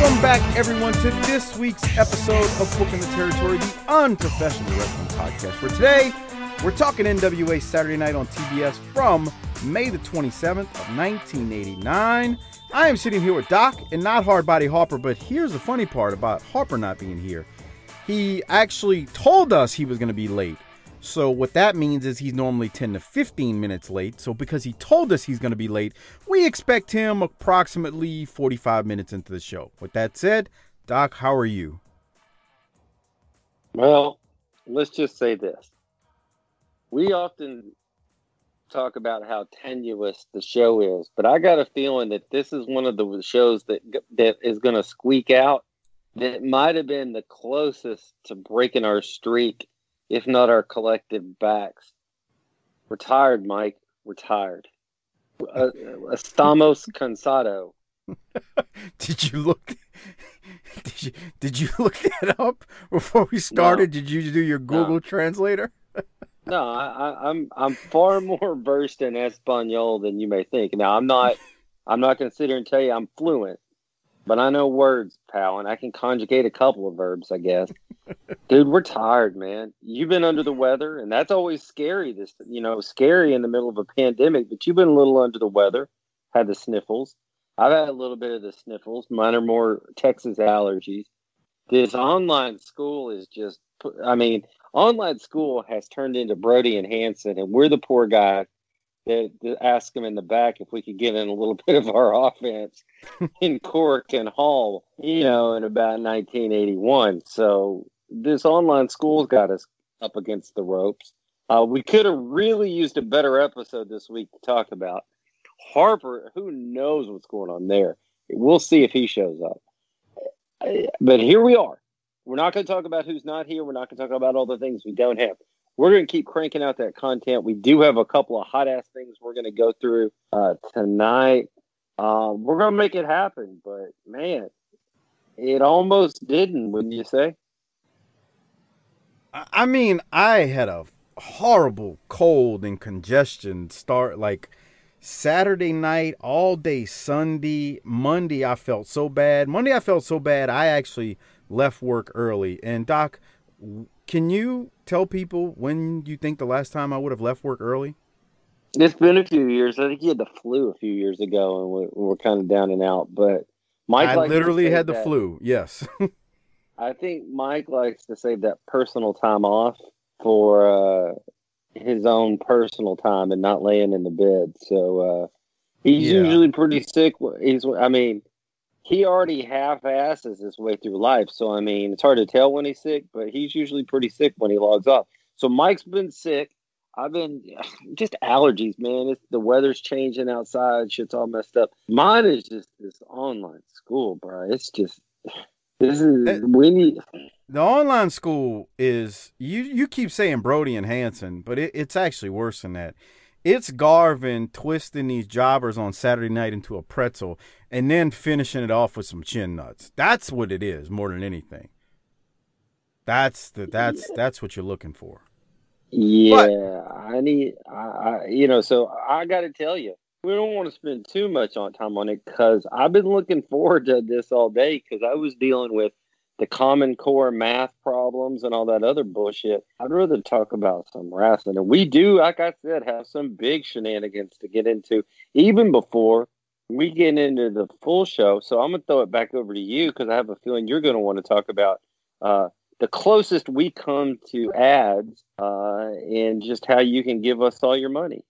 Welcome back, everyone, to this week's episode of Booking the Territory, the unprofessional wrestling podcast. For today, we're talking NWA Saturday Night on TBS from May the 27th of 1989. I am sitting here with Doc and not Hardbody Harper, but here's the funny part about Harper not being here. He actually told us he was going to be late. So what that means is he's normally 10 to 15 minutes late. So because he told us he's going to be late, we expect him approximately 45 minutes into the show. With that said, Doc, how are you? Well, let's just say this. We often talk about how tenuous the show is, but I got a feeling that this is one of the shows that that is going to squeak out that might have been the closest to breaking our streak if not our collective backs. We're tired, Mike. We're tired. Uh, estamos cansado. did you look? Did you did you look that up before we started? No. Did you do your Google no. translator? no, I, I'm I'm far more versed in Espanol than you may think. Now I'm not I'm not going to sit here and tell you I'm fluent, but I know words, pal, and I can conjugate a couple of verbs, I guess. Dude, we're tired, man. You've been under the weather, and that's always scary. This, you know, scary in the middle of a pandemic. But you've been a little under the weather, had the sniffles. I've had a little bit of the sniffles. Mine are more Texas allergies. This online school is just, I mean, online school has turned into Brody and Hansen, and we're the poor guy that, that ask them in the back if we could get in a little bit of our offense in Korakuen Hall, you know, in about 1981. So this online school's got us up against the ropes. Uh, we could have really used a better episode this week to talk about Harper. Who knows what's going on there? We'll see if he shows up. But here we are. We're not going to talk about who's not here. We're not going to talk about all the things we don't have we're going to keep cranking out that content. We do have a couple of hot ass things we're going to go through uh, tonight. Um, we're going to make it happen, but man, it almost didn't, wouldn't you say? I mean, I had a horrible cold and congestion start like Saturday night, all day Sunday, Monday. I felt so bad. Monday, I felt so bad. I actually left work early. And Doc, can you tell people when you think the last time I would have left work early? It's been a few years. I think he had the flu a few years ago, and we're, we're kind of down and out. But Mike, I literally had the that, flu. Yes. I think Mike likes to save that personal time off for uh, his own personal time and not laying in the bed. So uh, he's yeah. usually pretty sick. He's, I mean, he already half asses his way through life. So I mean, it's hard to tell when he's sick, but he's usually pretty sick when he logs off. So Mike's been sick. I've been just allergies, man. It's the weather's changing outside. Shit's all messed up. Mine is just this online school, bro. It's just this is we need. The online school is you. You keep saying Brody and Hansen, but it, it's actually worse than that. It's Garvin twisting these jobbers on Saturday night into a pretzel and then finishing it off with some chin nuts. That's what it is more than anything. That's the that's that's what you're looking for. Yeah, but, I need I, I you know so I got to tell you we don't want to spend too much on time on it because I've been looking forward to this all day because I was dealing with the Common Core math problems and all that other bullshit. I'd rather talk about some wrestling. And we do, like I said, have some big shenanigans to get into even before we get into the full show. So I'm going to throw it back over to you because I have a feeling you're going to want to talk about uh, the closest we come to ads uh, and just how you can give us all your money.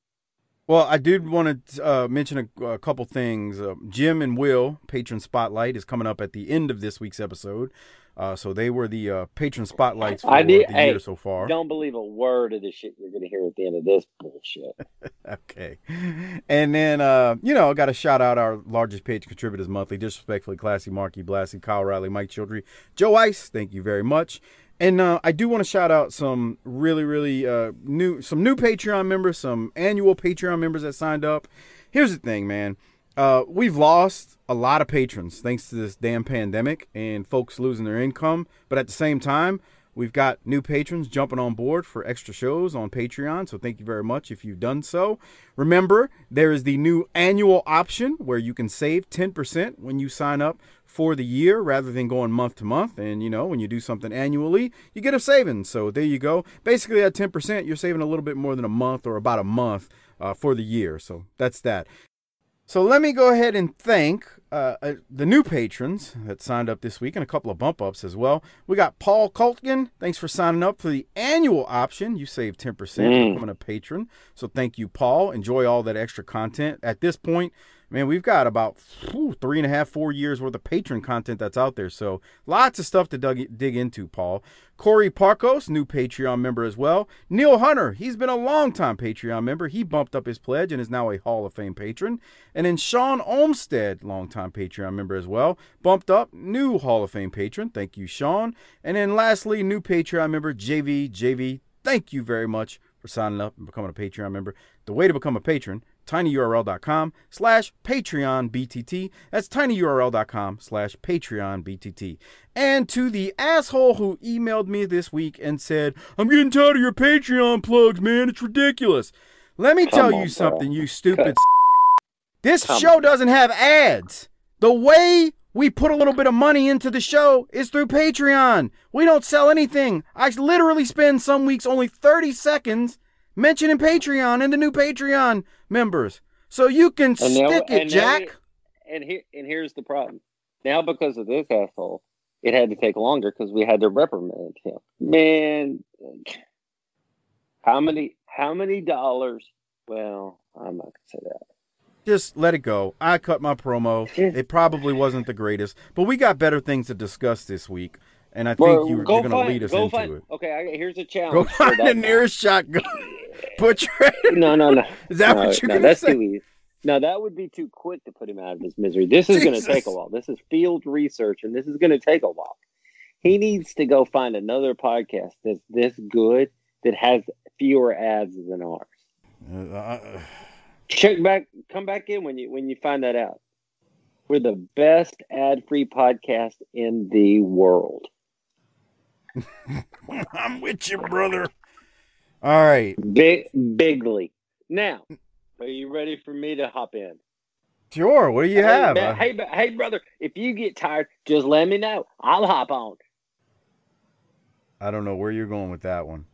Well, I did want to uh, mention a, a, couple things. Uh, Jim and Will patron spotlight is coming up at the end of this week's episode. Uh, so they were the uh, patron spotlights for I did, the hey, year so far. Don't believe a word of the shit you're going to hear at the end of this bullshit. okay. And then, uh, you know, I got to shout out our largest page contributors monthly. Disrespectfully Classy, Marky Blassie, Kyle Riley, Mike Childry, Joe Ice. Thank you very much. And uh, I do want to shout out some really, really uh, new, some new Patreon members, some annual Patreon members that signed up. Here's the thing, man. Uh, we've lost a lot of patrons thanks to this damn pandemic and folks losing their income. But at the same time, we've got new patrons jumping on board for extra shows on Patreon. So thank you very much if you've done so. Remember, there is the new annual option where you can save 10% when you sign up for the year rather than going month to month. And, you know, when you do something annually, you get a savings. So there you go. Basically, at 10%, you're saving a little bit more than a month or about a month uh, for the year. So that's that. So let me go ahead and thank uh, uh, the new patrons that signed up this week and a couple of bump ups as well. We got Paul Kultgen. Thanks for signing up for the annual option. You save 10% mm. becoming a patron. So thank you, Paul. Enjoy all that extra content. At this point, man, we've got about whew, three and a half, four years worth of patron content that's out there. So lots of stuff to dig, dig into, Paul. Corey Parkos, new Patreon member as well. Neil Hunter, he's been a long time Patreon member. He bumped up his pledge and is now a Hall of Fame patron. And then Sean Olmstead, longtime Patreon member as well, bumped up, new Hall of Fame patron. Thank you, Sean. And then lastly, new Patreon member JV. JV, thank you very much for signing up and becoming a Patreon member. The way to become a patron tinyurl.com slash Patreon BTT. That's tinyurl.com slash Patreon BTT. And to the asshole who emailed me this week and said, I'm getting tired of your Patreon plugs, man. It's ridiculous. Let me Come tell on, you something, bro. you stupid. this Come show doesn't have ads. The way we put a little bit of money into the show is through Patreon. We don't sell anything. I literally spend some weeks only 30 seconds mentioning Patreon and the new Patreon members. So you can and stick now, it, Jack. Now, and here and here's the problem. Now because of this asshole, it had to take longer because we had to reprimand him. Man, how many how many dollars? Well, I'm not gonna say that. Just let it go. I cut my promo. It probably wasn't the greatest, but we got better things to discuss this week and I think you, are going to lead us into find, it. Okay, I, here's a challenge. Go find the nearest shotgun. Put your no, no, no. Is that no, what you're no, going to say? Too easy. No, that would be too quick to put him out of his misery. This is going to take a while. This is field research, and this is going to take a while. He needs to go find another podcast that's this good that has fewer ads than ours. Uh, uh, Check back, come back in when you when you find that out. We're the best ad-free podcast in the world. I'm with you, brother. All right. Big bigly. Now, are you ready for me to hop in? Sure. What do you hey, have? Man, uh, hey, hey, brother. If you get tired, just let me know. I'll hop on. I don't know where you're going with that one.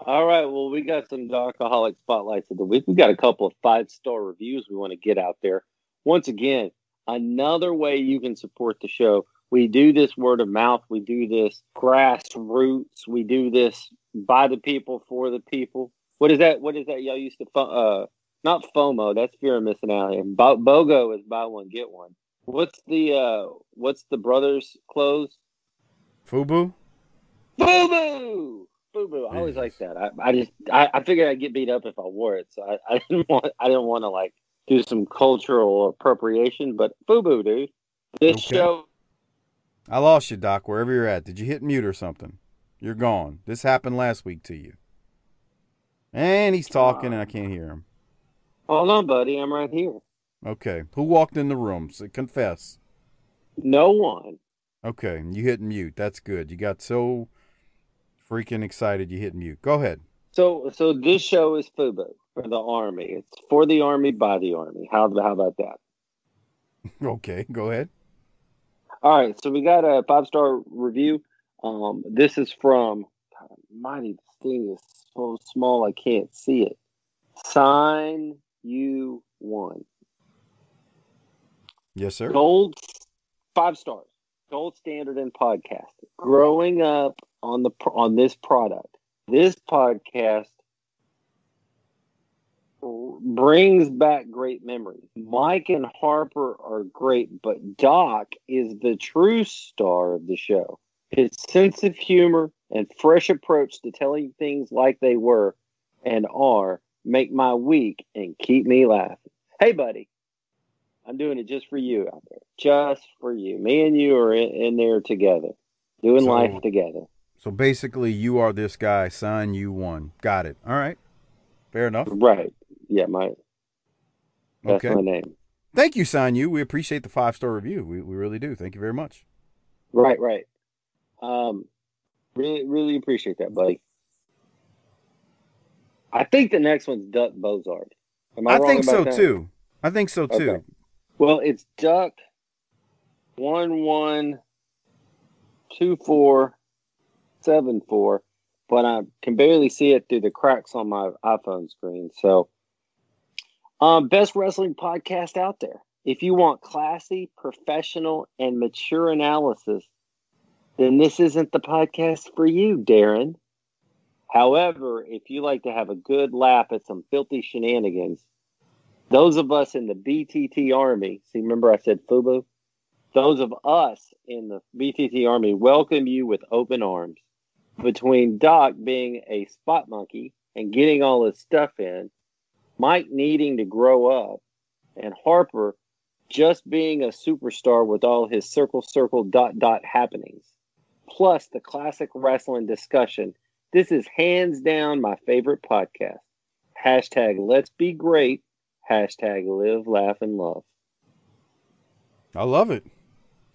All right. Well, we got some alcoholic spotlights of the week. We got a couple of five star reviews we want to get out there. Once again, another way you can support the show we do this word of mouth. We do this grassroots. We do this by the people for the people. What is that? What is that? Y'all used to uh, not FOMO. That's fear of missing out. And BOGO is buy one get one. What's the uh, what's the brothers' clothes? Fubu. Fubu. Fubu. I always like that. I, I just I, I figured I'd get beat up if I wore it, so I, I didn't want I didn't want to like do some cultural appropriation. But Fubu, dude. This okay. show I lost you, Doc, wherever you're at. Did you hit mute or something? You're gone. This happened last week to you. And he's talking, and I can't hear him. Hold on, buddy. I'm right here. Okay. Who walked in the room? So confess. No one. Okay. You hit mute. That's good. You got so freaking excited you hit mute. Go ahead. So, so this show is FUBU for the Army. It's for the Army by the Army. How, how about that? okay. Go ahead. All right, so we got a five star review. Um, this is from God, Mighty. This thing is so small I can't see it. Sign you one. Yes, sir. Gold five stars. Gold standard in podcasting. Growing up on the on this product, this podcast brings back great memories. Mike and Harper are great, but Doc is the true star of the show. His sense of humor and fresh approach to telling things like they were and are make my week and keep me laughing. Hey, buddy, I'm doing it just for you out there. Just for you. Me and you are in, in there together, doing So- life together. So basically, you are this guy. Sign you one. Got it. All right. Fair enough. Right. Yeah, my that's Okay. my name. Thank you, Sign You. We appreciate the five star review. We, we really do. Thank you very much. Right, right. Um, really, really appreciate that, buddy. I think the next one's Duck Bozard. Am I, I think so that? too. I think so too. Okay. Well, it's Duck one one two four seven four, but I can barely see it through the cracks on my iPhone screen. So, um, best wrestling podcast out there. If you want classy, professional, and mature analysis, then this isn't the podcast for you, Darren. However, if you like to have a good laugh at some filthy shenanigans, those of us in the BTT Army, see, remember I said FUBU? Those of us in the BTT Army welcome you with open arms. Between Doc being a spot monkey and getting all his stuff in, Mike needing to grow up, and Harper just being a superstar with all his circle, circle, dot, dot happenings, plus the classic wrestling discussion, this is hands down my favorite podcast. Hashtag let's be great. Hashtag live, laugh, and love. I love it.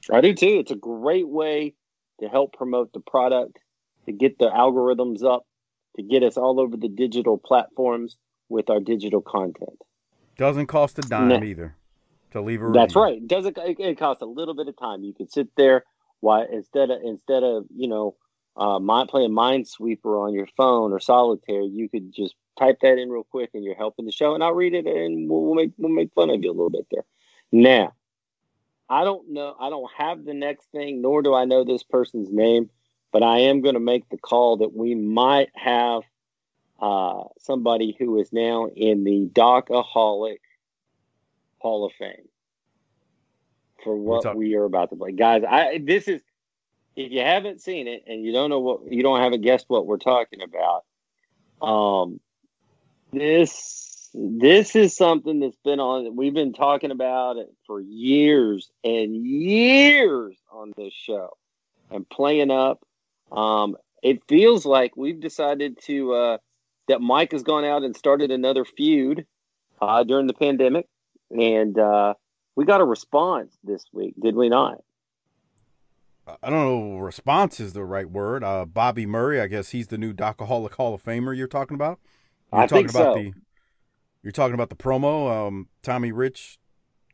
I do too. It's a great way to help promote the product, to get the algorithms up, to get us all over the digital platforms with our digital content. Doesn't cost a dime No. either to leave a That's right. It doesn't it, it costs a little bit of time. You could sit there why instead of instead of you know uh, mind, playing Minesweeper on your phone or solitaire, you could just type that in real quick, and you're helping the show. And I'll read it, and we'll, we'll make we'll make fun of you a little bit there. Now, I don't know. I don't have the next thing, nor do I know this person's name, but I am going to make the call that we might have uh, somebody who is now in the Docaholic Hall of Fame for what talk- we are about to play, guys. I this is if you haven't seen it and you don't know what you don't haven't guessed what we're talking about. Um, this this is something that's been on. We've been talking about it for years and years on this show, and playing up. Um, it feels like we've decided to uh, that Mike has gone out and started another feud uh, during the pandemic, and uh, we got a response this week, did we not? I don't know. Response is the right word. Uh, Bobby Murray. I guess he's the new Docaholic Hall of Famer. You're talking about. You're I talking think about so. the. You're talking about the promo. Um, Tommy Rich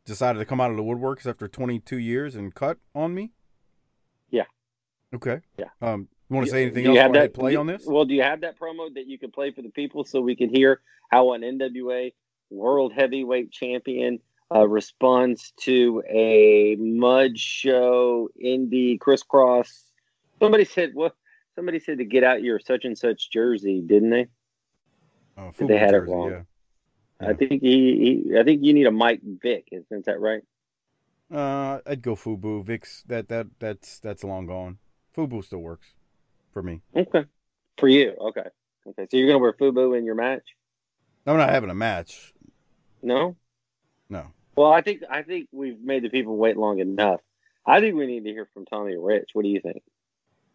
decided to come out of the woodworks after 22 years and cut on me. Yeah. Okay. Yeah. Um, you want to say anything do else? you have that play do- on this? Well, do you have that promo that you can play for the people so we can hear how an NWA World Heavyweight Champion uh, responds to a mud show indie crisscross? Somebody said what? Somebody said to get out your such and such jersey, didn't they? Oh, they had it wrong. Yeah. I think he, he. I think you need a Mike Vick. Isn't that right? Uh, I'd go Fubu. Vix. That that that's that's long gone. Fubu still works for me. Okay. For you, okay. Okay. So you're gonna wear FUBU in your match? I'm not having a match. No. No. Well, I think I think we've made the people wait long enough. I think we need to hear from Tommy Rich. What do you think?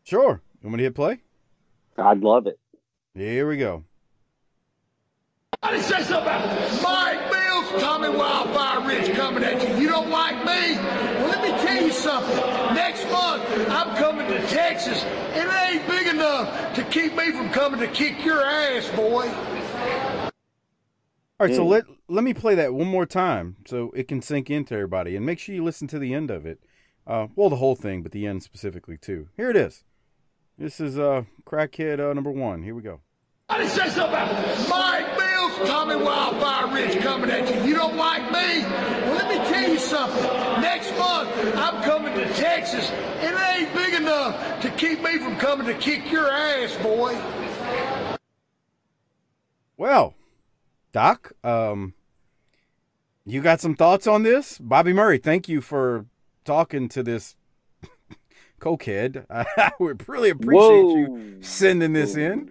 Sure. You want me to hit play? I'd love it. Here we go. I didn't say something about Mike Mills, Tommy Wildfire Rich coming at you. You don't like me? Well, let me tell you something. Next month, I'm coming to Texas, and it ain't big enough to keep me from coming to kick your ass, boy. All right, so Mm. let let me play that one more time so it can sink into everybody, and make sure you listen to the end of it. Uh, well, the whole thing, but the end specifically too. Here it is. This is uh, crackhead uh, number one. Here we go. I didn't say something about Mike Mills, Tommy Wildfire Rich coming at you. You don't like me? Well, let me tell you something. Next month, I'm coming to Texas, and it ain't big enough to keep me from coming to kick your ass, boy. Well, Doc, um, you got some thoughts on this? Bobby Murray, thank you for talking to this cokehead. I would really appreciate Whoa. you sending this in.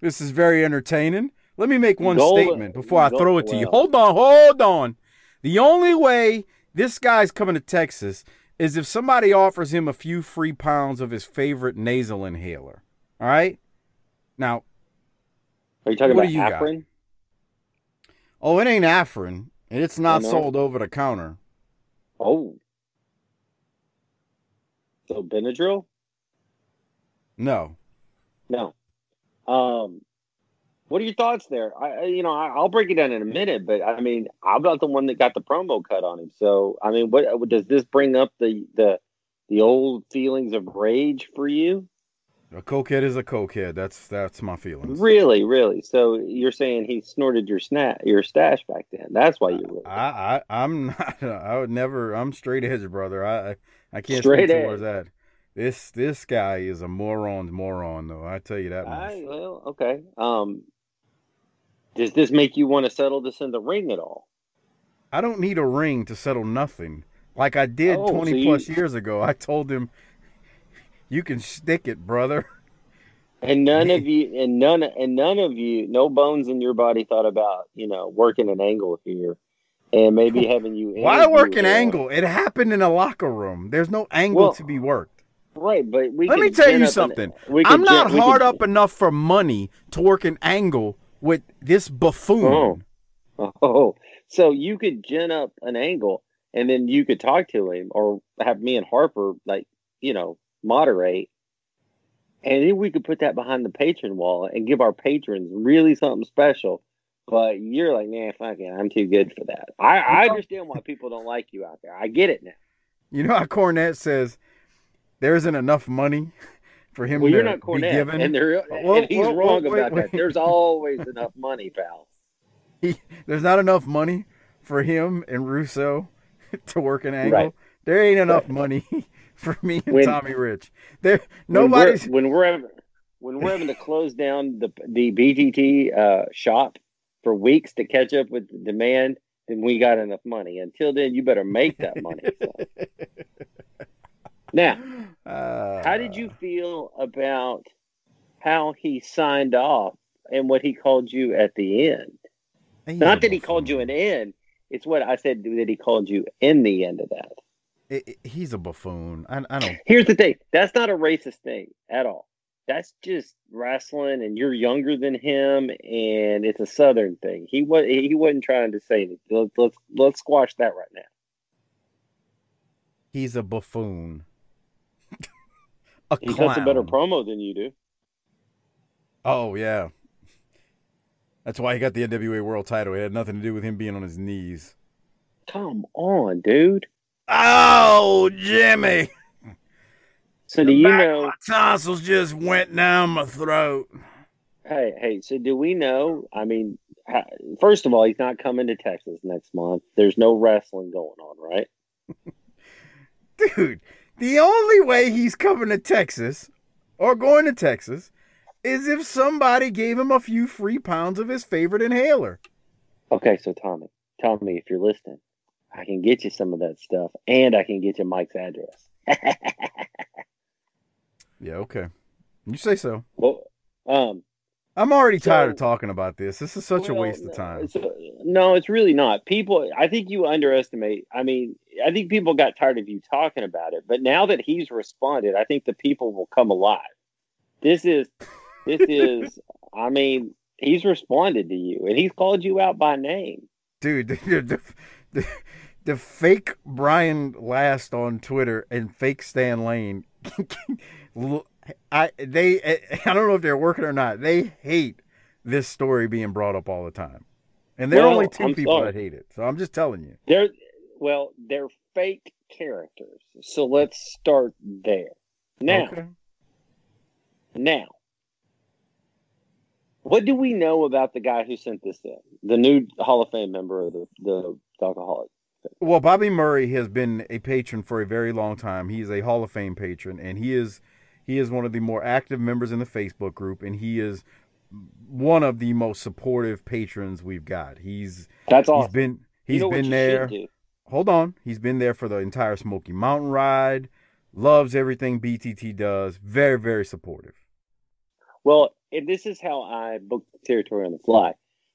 This is very entertaining. Let me make one Go- statement before I throw it to you. Hold on, hold on. The only way this guy's coming to Texas is if somebody offers him a few free pounds of his favorite nasal inhaler. All right? Now, Are you talking What about you got? Afrin? oh, it ain't Afrin, and it's not sold over the counter. Oh. So Benadryl? No. No. Um, what are your thoughts there? I, you know, I, I'll break it down in a minute, but I mean, I'm not the one that got the promo cut on him. So, I mean, what does this bring up the the the old feelings of rage for you? A cokehead is a cokehead. That's that's my feelings. Really, really. So you're saying he snorted your snap your stash back then? That's why you're. Really I, I I'm not. I would never. I'm straight edge, brother. I I- can't Straight speak towards that. This this guy is a moron's moron, though. I tell you that much. I, well, okay. Um, does this make you want to settle this in the ring at all? I don't need a ring to settle nothing. Like I did Oh, 20 so you- plus years ago. I told him, "You can stick it, brother." And none of you, and none, and none of you, no bones in your body thought about, you know, working an angle here, and maybe having you. Why work an angle? It happened in a locker room. There's no angle Well, to be worked. Right, but we. Let me tell you an- something. we I'm not hard could- up enough for money to work an angle with this buffoon. Oh. Oh, so you could gin up an angle, and then you could talk to him, or have me and Harper, like you know, moderate, and then we could put that behind the patron wall and give our patrons really something special. But you're like, man, fuck it, I'm too good for that. I, I understand why people don't like you out there. I get it now. You know how Cornette says there isn't enough money for him Well, to you're not be Cornette, given. and, there, Well, and he's well, wrong wait, about wait. that. There's always enough money, pal. He, there's not enough money for him and Russo to work an angle. Right. There ain't enough Right. money for me and When- Tommy Rich. There When we're- nobody's when we're having, when we're having to close down the the BGT uh, shop for weeks to catch up with the demand, then we got enough money. Until then, you better make that money. son. Now, uh, how did you feel about how he signed off and what he called you at the end? Not that he called you an end. It's what I said that he called you in the end of that. I- I- he's a buffoon. I, I don't. Here's the thing. That's not a racist thing at all. That's just wrestling, and you're younger than him, and it's a Southern thing. He was he wasn't trying to say anything. Let's let's, let's squash that right now. He's a buffoon. A He clown. cuts a better promo than you do. Oh yeah. That's why he got the NWA World Title. It had nothing to do with him being on his knees. Come on, dude. Oh, Jimmy! So do you know? My tonsils just went down my throat. Hey, hey. So do we know? I mean, first of all, he's not coming to Texas next month. There's no wrestling going on, right? Dude, the only way he's coming to Texas or going to Texas is if somebody gave him a few free pounds of his favorite inhaler. Okay, so Tommy, Tommy, if you're listening, I can get you some of that stuff, and I can get you Mike's address. Yeah, okay. You say so. Well, um, I'm already tired of talking about this. This is such a waste of time. it's- no, it's really not. People, I think you underestimate. I mean, I think people got tired of you talking about it, but now that he's responded, I think the people will come alive. This is, this is. I mean, he's responded to you, and he's called you out by name. Dude, the, the, the, the fake Brian Last on Twitter and fake Stan Lane, I they I don't know if they're working or not. They hate this story being brought up all the time, and there are only 2 I'm people sorry. that hate it. So I'm just telling you. They're well, they're fake characters. So let's start there. Now, Okay. now, what do we know about the guy who sent this in? The new Hall of Fame member of the the Docaholic. Well, Bobby Murray has been a patron for a very long time. He is a Hall of Fame patron, and he is he is one of the more active members in the Facebook group, and he is one of the most supportive patrons we've got. He's That's he's awesome. been You he's know what been there. Hold on, he's been there for the entire Smoky Mountain ride. Loves everything BTT does. Very very supportive. Well, and this is how I book the territory on the fly.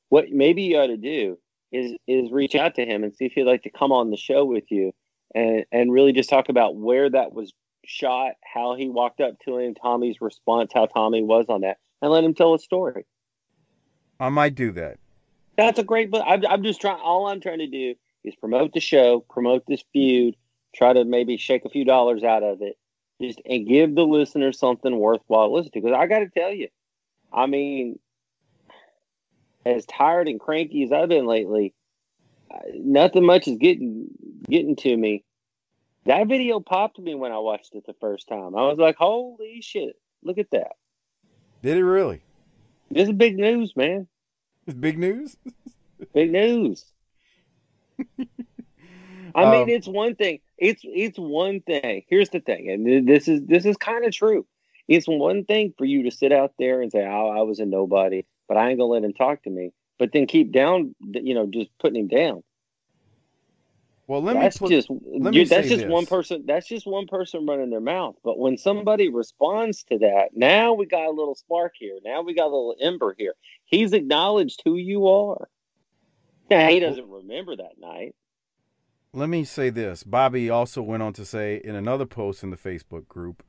What maybe you ought to do is is reach out to him and see if he'd like to come on the show with you and and really just talk about where that was shot, how he walked up to him, Tommy's response, how Tommy was on that, and let him tell a story. I might do that. That's a great book. I'm, I'm just trying. All I'm trying to do is promote the show, promote this feud, try to maybe shake a few dollars out of it, just and give the listener something worthwhile to listen to. Because I got to tell you, I mean, as tired and cranky as I've been lately, nothing much is getting getting to me. That video popped me when I watched it the first time. I was like, "Holy shit! Look at that! Did it really? This is big news, man. It's big news. Big news." I mean, Um, it's one thing. It's it's one thing. Here's the thing, and this is this is kind of true. It's one thing for you to sit out there and say, "Oh, I was a nobody," but I ain't gonna let him talk to me. But then keep down, you know, just putting him down. Well, let that's me put, just me you- that's say just one person. That's just one person running their mouth. But when somebody responds to that, now we got a little spark here. Now we got a little ember here. He's acknowledged who you are. Now he doesn't remember that night. let me say this. Bobby also went on to say in another post in the Facebook group,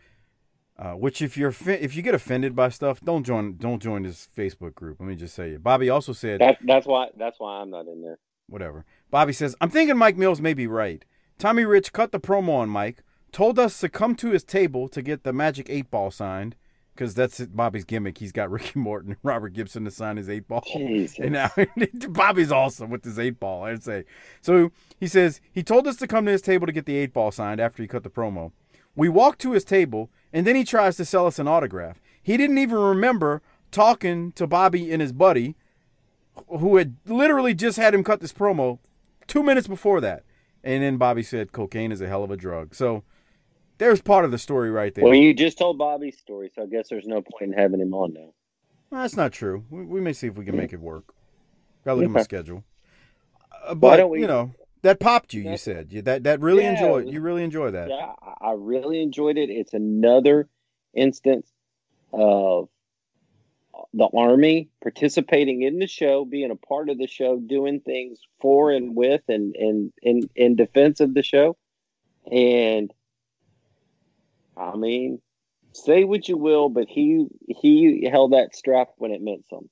uh, which if you're if you get offended by stuff, don't join don't join this Facebook group. Let me just say it. Bobby also said That, that's why. That's why I'm not in there. whatever. Bobby says, I'm thinking Mike Mills may be right. Tommy Rich cut the promo on Mike, told us to come to his table to get the Magic 8 Ball signed, because that's Bobby's gimmick. He's got Ricky Morton and Robert Gibson to sign his 8 Ball. Jesus. And now Bobby's awesome with his 8 Ball, I'd say. So he says, he told us to come to his table to get the 8 Ball signed after he cut the promo. We walked to his table, and then he tries to sell us an autograph. He didn't even remember talking to Bobby and his buddy who had literally just had him cut this promo two minutes before that. And then Bobby said cocaine is a hell of a drug. So there's part of the story right there. Well, you just told Bobby's story, so I guess there's no point in having him on now. That's not true. We, we may see if we can make it work. Gotta look at my schedule. Uh, Why but don't we- you know that popped you. You said you, that that really Yeah, enjoyed. You really enjoy that. Yeah, I really enjoyed it. It's another instance of the Army participating in the show, being a part of the show, doing things for and with and and in in defense of the show. And I mean, say what you will, but he he held that strap when it meant something.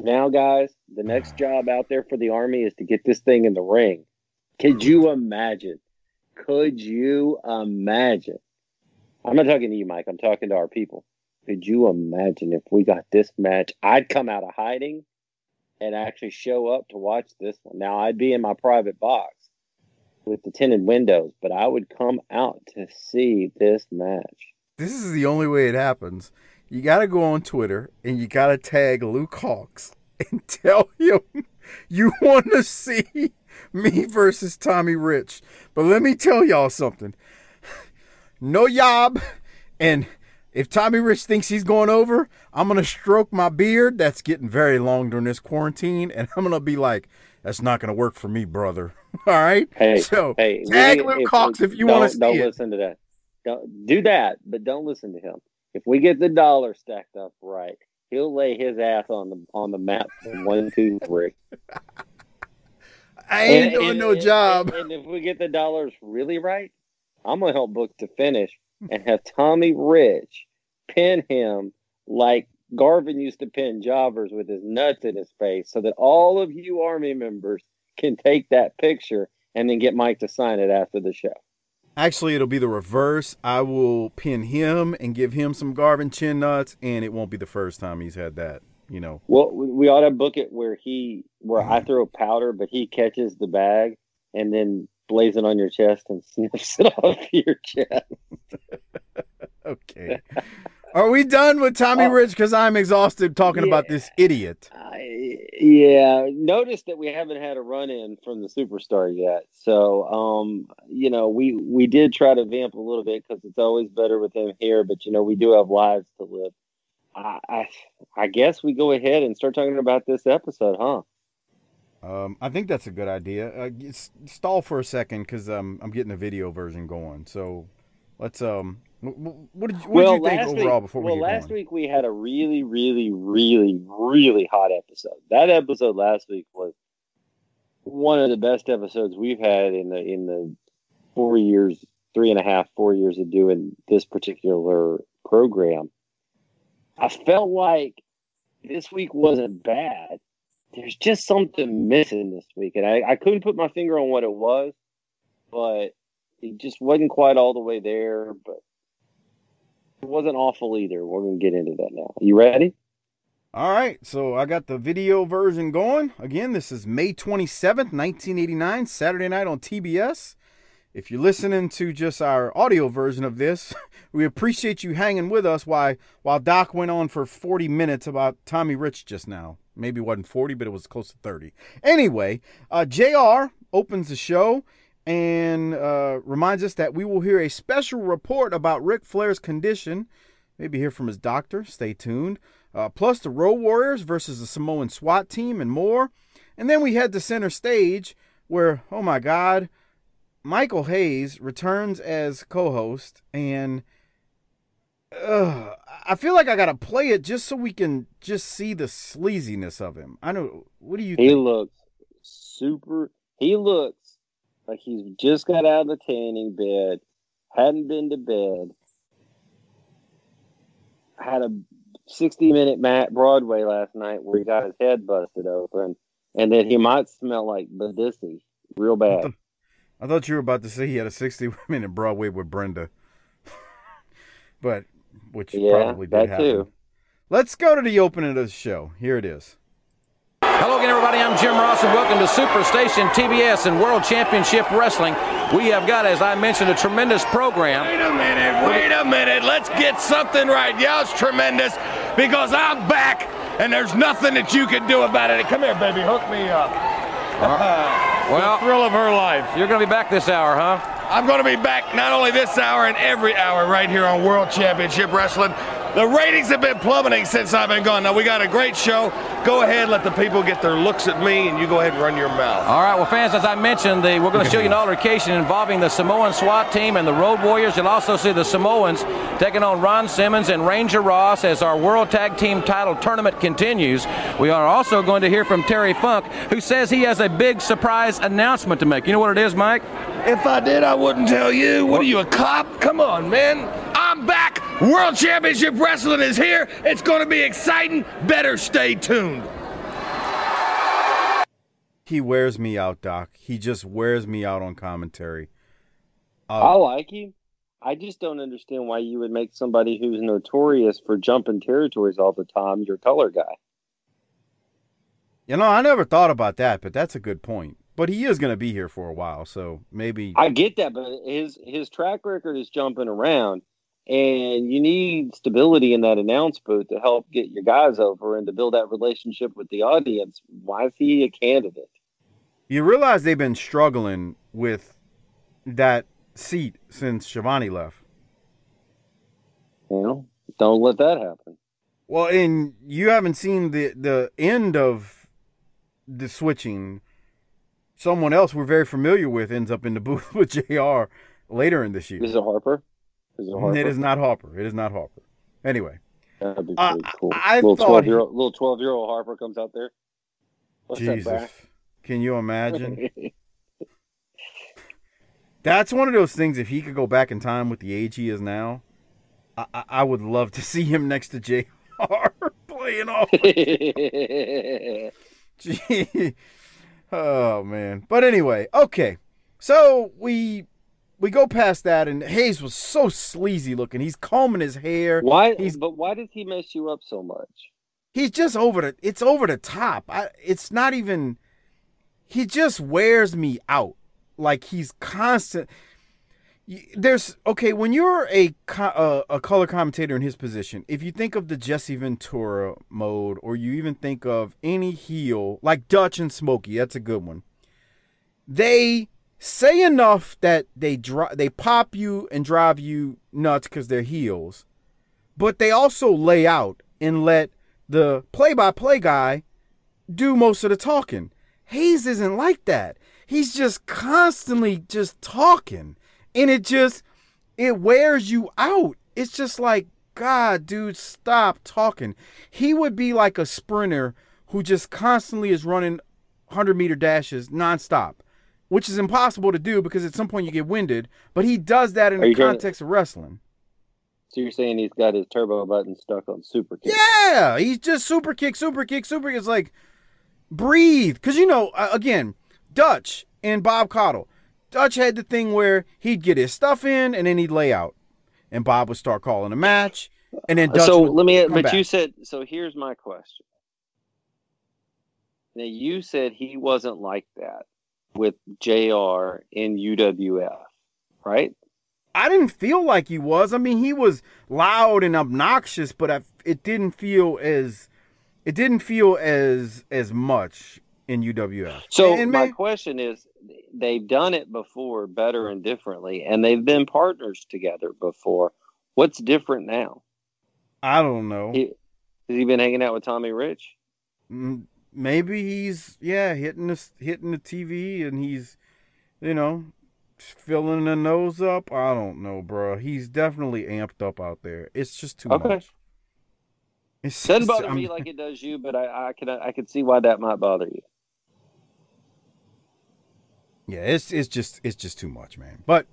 Now, guys, the next job out there for the Army is to get this thing in the ring. Could you imagine? Could you imagine? I'm not talking to you, Mike. I'm talking to our people. Could you imagine if we got this match? I'd come out of hiding and actually show up to watch this one. Now, I'd be in my private box with the tinted windows, but I would come out to see this match. This is the only way it happens. You got to go on Twitter and you got to tag Luke Hawx and tell him you want to see me versus Tommy Rich. But let me tell y'all something. No yob. And if Tommy Rich thinks he's going over, I'm going to stroke my beard. That's getting very long during this quarantine. And I'm going to be like, that's not going to work for me, brother. All right? Hey, so hey, tag Luke Hawx if you want to see Don't it. listen to that. Don't do that, but don't listen to him. If we get the dollar stacked up right, he'll lay his ass on the on the map from one, two, three. I ain't And- doing and- no and- job. And, and if we get the dollars really right, I'm gonna help book to finish and have Tommy Rich pin him like Garvin used to pin jobbers with his nuts in his face, so that all of you Army members can take that picture and then get Mike to sign it after the show. Actually, it'll be the reverse. I will pin him and give him some Garvin chin nuts, and it won't be the first time he's had that. You know, Well, we we ought to book it where he, where I mm-hmm. throw powder, but he catches the bag and then lays it on your chest and sniffs it off your chest. Okay. Are we done with Tommy Oh. Rich? Because I'm exhausted talking about this idiot. I, yeah, notice that we haven't had a run in from the superstar yet. So, um, you know, we we did try to vamp a little bit because it's always better with him here. But you know, we do have lives to live. I, I I guess we go ahead and start talking about this episode, huh? Um, I think that's a good idea. Uh, stall for a second because um, I'm getting the video version going. So let's um, wh- wh- what did you, what did you think overall week, before well, we get last going? week we had a really, really, really, really hot episode. That episode last week was one of the best episodes we've had in the in the four years, three and a half, four years of doing this particular program. I felt like this week wasn't bad. There's just something missing this week, and I, I couldn't put my finger on what it was, but it just wasn't quite all the way there. But it wasn't awful either. We're gonna get into that now. You ready? All right, so I got the video version going. Again, this is May 27th, 1989, Saturday night on TBS. If you're listening to just our audio version of this, we appreciate you hanging with us while while Doc went on for 40 minutes about Tommy Rich just now. Maybe wasn't 40, but it was close to 30. Anyway, uh, JR opens the show and uh, reminds us that we will hear a special report about Ric Flair's condition. Maybe hear from his doctor. Stay tuned. Uh, plus the Road Warriors versus the Samoan SWAT team and more. And then we head to center stage where, oh my God, Michael Hayes returns as co-host, and uh, I feel like I gotta play it just so we can just see the sleaziness of him. I know. What do you think? He think? looks super. He looks like he's just got out of the tanning bed, hadn't been to bed, had a sixty-minute mat Broadway last night where he got his head busted open, and that he might smell like Badissi real bad. I thought you were about to say he had a 60 minute Broadway with Brenda, but which Yeah, probably did that happen. too. Let's go to the opening of the show. Here it is. Hello again, everybody. I'm Jim Ross, and welcome to Superstation TBS and World Championship Wrestling. We have got, as I mentioned, a tremendous program. Wait a minute, wait a minute. Let's get something right. Yeah, it's tremendous because I'm back and there's nothing that you can do about it. Come here, baby. Hook me up. Well, the Thrill of her life. you're going to be back this hour, huh? I'm going to be back not only this hour and every hour right here on World Championship Wrestling. The ratings have been plummeting since I've been gone. Now, we got a great show. Go ahead, let the people get their looks at me, and you go ahead and run your mouth. All right, well, fans, as I mentioned, the, we're going to show you an altercation involving the Samoan SWAT team and the Road Warriors. You'll also see the Samoans taking on Ron Simmons and Ranger Ross as our World Tag Team title tournament continues. We are also going to hear from Terry Funk, who says he has a big surprise announcement to make. You know what it is, Mike? If I did, I wouldn't tell you. What are you, a cop? Come on, man. I'm back. World Championship Wrestling is here. It's going to be exciting. Better stay tuned. He wears me out, Doc. He just wears me out on commentary. Uh, I like him. I just don't understand why you would make somebody who's notorious for jumping territories all the time your color guy. You know, I never thought about that, but that's a good point. But he is going to be here for a while, so maybe. I get that, but his his track record is jumping around, and you need stability in that announce booth to help get your guys over and to build that relationship with the audience. Why is he a candidate? You realize they've been struggling with that seat since Schiavone left. You know, don't let that happen. Well, and you haven't seen the the end of the switching. Someone else we're very familiar with ends up in the booth with Jr. later in this year. Is it Harper? Is it Harper? It is not Harper. It is not Harper. Anyway, That'd be I- pretty cool. I little thought 12 year old, little twelve year old Harper comes out there. What's Jesus, can you imagine? That's one of those things. If he could go back in time with the age he is now, I, I, I would love to see him next to Jr. playing off. Gee. Oh man. But anyway, okay. So we we go past that and Hayes was so sleazy looking. He's combing his hair. why? He's but why does he mess you up so much? he's just over the it's over the top. I it's not even he just wears me out. like he's constant. There's okay when you're a uh, a color commentator in his position. If you think of the Jesse Ventura mode, or you even think of any heel like Dutch and Smokey, that's a good one. They say enough that they dri- they pop you and drive you nuts because they're heels, but they also lay out and let the play-by-play guy do most of the talking. Hayes isn't like that. He's just constantly just talking. And it just it wears you out. It's just like, God, dude, stop talking. He would be like a sprinter who just constantly is running 100 meter dashes nonstop, which is impossible to do because at some point you get winded. But he does that in Are the trying to- context of wrestling. So you're saying he's got his turbo button stuck on super kick? Yeah, he's just super kick, super kick, super kick. It's like breathe, because you know, again, Dutch and Bob Caudle. Dutch had the thing where he'd get his stuff in and then he'd lay out, and Bob would start calling a match, and then Dutch so would let me. But back. you said so. Here's my question. Now you said he wasn't like that with Jr. in UWF, right? I didn't feel like he was. I mean, he was loud and obnoxious, but I, it didn't feel as it didn't feel as as much in UWF. So and, and my man, question is, they've done it before, better and differently, and they've been partners together before. What's different now? I don't know. He, has he been hanging out with Tommy Rich? Mm, Maybe he's yeah hitting the hitting the TV and he's you know filling the nose up. I don't know, bro. He's definitely amped up out there. It's just too Okay. much. It's Doesn't bother I'm- me like it does you, but I, I can I can see why that might bother you. yeah, it's it's just it's just too much, man. But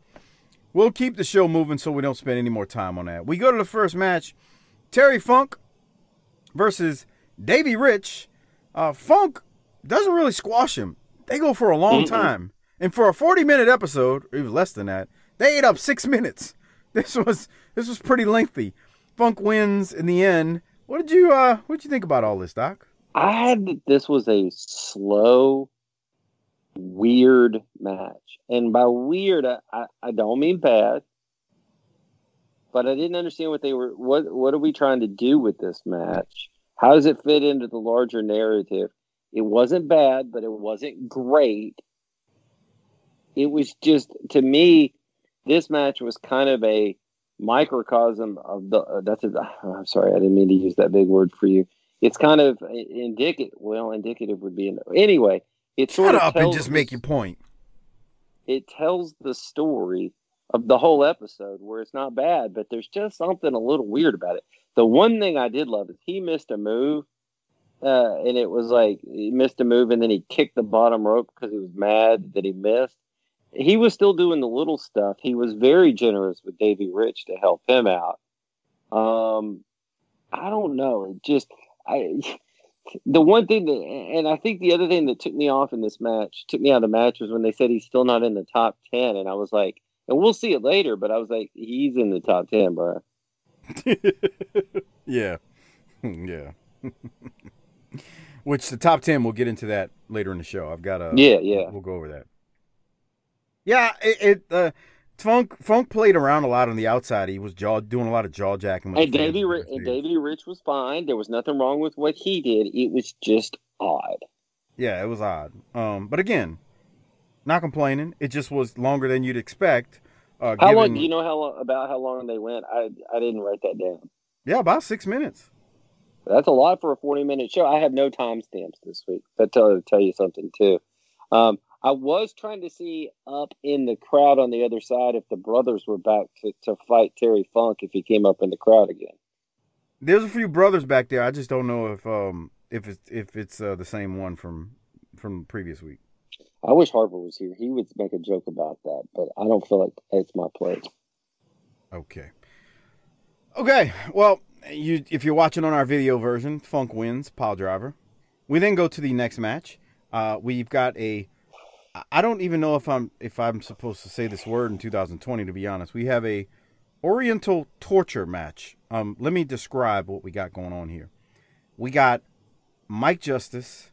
we'll keep the show moving so we don't spend any more time on that. We go to the first match: Terry Funk versus Davey Rich. Uh, Funk doesn't really squash him. They go for a long Mm-mm. time, and for a forty-minute episode, or even less than that, they ate up six minutes. This was this was pretty lengthy. Funk wins in the end. What did you uh what did you think about all this, Doc? I had that this was a slow, weird match, and by weird, I, I, I don't mean bad, but I didn't understand what they were. What what are we trying to do with this match? How does it fit into the larger narrative? It wasn't bad, but it wasn't great. It was just to me, this match was kind of a microcosm of the. Uh, that's a. I'm sorry, I didn't mean to use that big word for you it's kind of indicative. Well, indicative would be anyway. It sort Shut of up and just make your point. It tells the story of the whole episode, where it's not bad, but there's just something a little weird about it. The one thing I did love is he missed a move, uh, and it was like he missed a move, and then he kicked the bottom rope because he was mad that he missed. He was still doing the little stuff. He was very generous with Davey Rich to help him out. Um, I don't know. It just I the one thing that and I think the other thing that took me off in this match, took me out of the match was when they said he's still not in the top ten, and I was like, and we'll see it later, but I was like, he's in the top ten, bro. yeah. Yeah. Which the top 10, we'll get into that later in the show. I've got a. Yeah, yeah. We'll go over that. Yeah, it, it uh, Funk Funk played around a lot on the outside. He was jaw doing a lot of jaw jacking. And the fans Davey, Ri- and Davey Rich was fine. There was nothing wrong with what he did. It was just odd. Yeah, it was odd. Um, but again, not complaining. It just was longer than you'd expect. Uh, How given, long? Do you know how long, about how long they went? I I didn't write that down. Yeah, about six minutes. That's a lot for a 40 minute show. I have no timestamps this week. That tell tell you something too. Um, I was trying to see up in the crowd on the other side if the brothers were back to, to fight Terry Funk if he came up in the crowd again. There's a few brothers back there. I just don't know if um if it's if it's uh, the same one from from previous week. I wish Harper was here. He would make a joke about that, but I don't feel like it's my place. Okay. Okay. Well, you if you're watching on our video version, Funk wins, pile driver. We then go to the next match. Uh, we've got a I don't even know if I'm if I'm supposed to say this word in 2020. To be honest, we have a Oriental torture match. Um, let me describe what we got going on here. We got Mike Justice,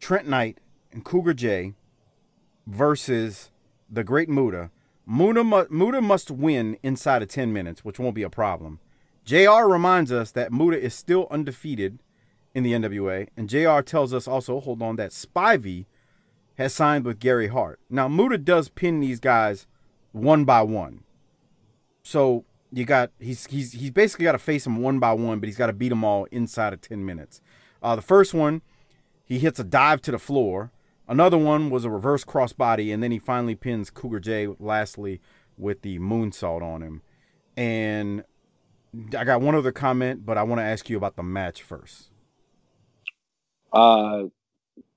Trent Knight, and Cougar J versus the Great Muta. Muta, mu- Muta must win inside of 10 minutes, which won't be a problem. JR reminds us that Muta is still undefeated in the NWA, and JR tells us also, hold on, that Spivey has signed with Gary Hart. Now, Muta does pin these guys one by one. So you got he's he's he's basically got to face them one by one, but he's got to beat them all inside of 10 minutes. Uh, the first one, he hits a dive to the floor. Another one was a reverse crossbody, and then he finally pins Cougar J lastly with the moonsault on him. And I got one other comment, but I want to ask you about the match first. Uh,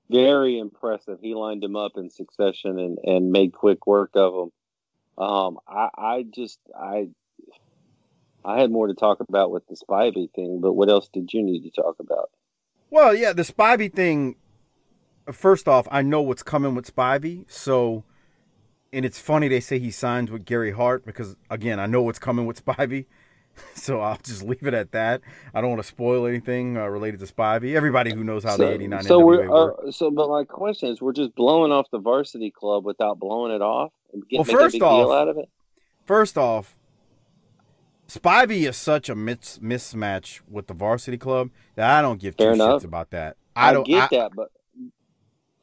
very impressive. He lined him up in succession and, and made quick work of him. Um, I, I just I I had more to talk about with the Spivey thing, but what else did you need to talk about? Well, yeah, the Spivey thing. First off, I know what's coming with Spivey, so and it's funny they say he signs with Gary Hart because again, I know what's coming with Spivey. So I'll just leave it at that. I don't want to spoil anything uh, related to Spivey. Everybody who knows how so, the '89 so NWA we're uh, so, but my question is, we're just blowing off the varsity club without blowing it off and getting Well, first a big deal off- out of it. First off, Spivey is such a mis- mismatch with the varsity club that I don't give two Fair shits about that. I, I don't get I- that, but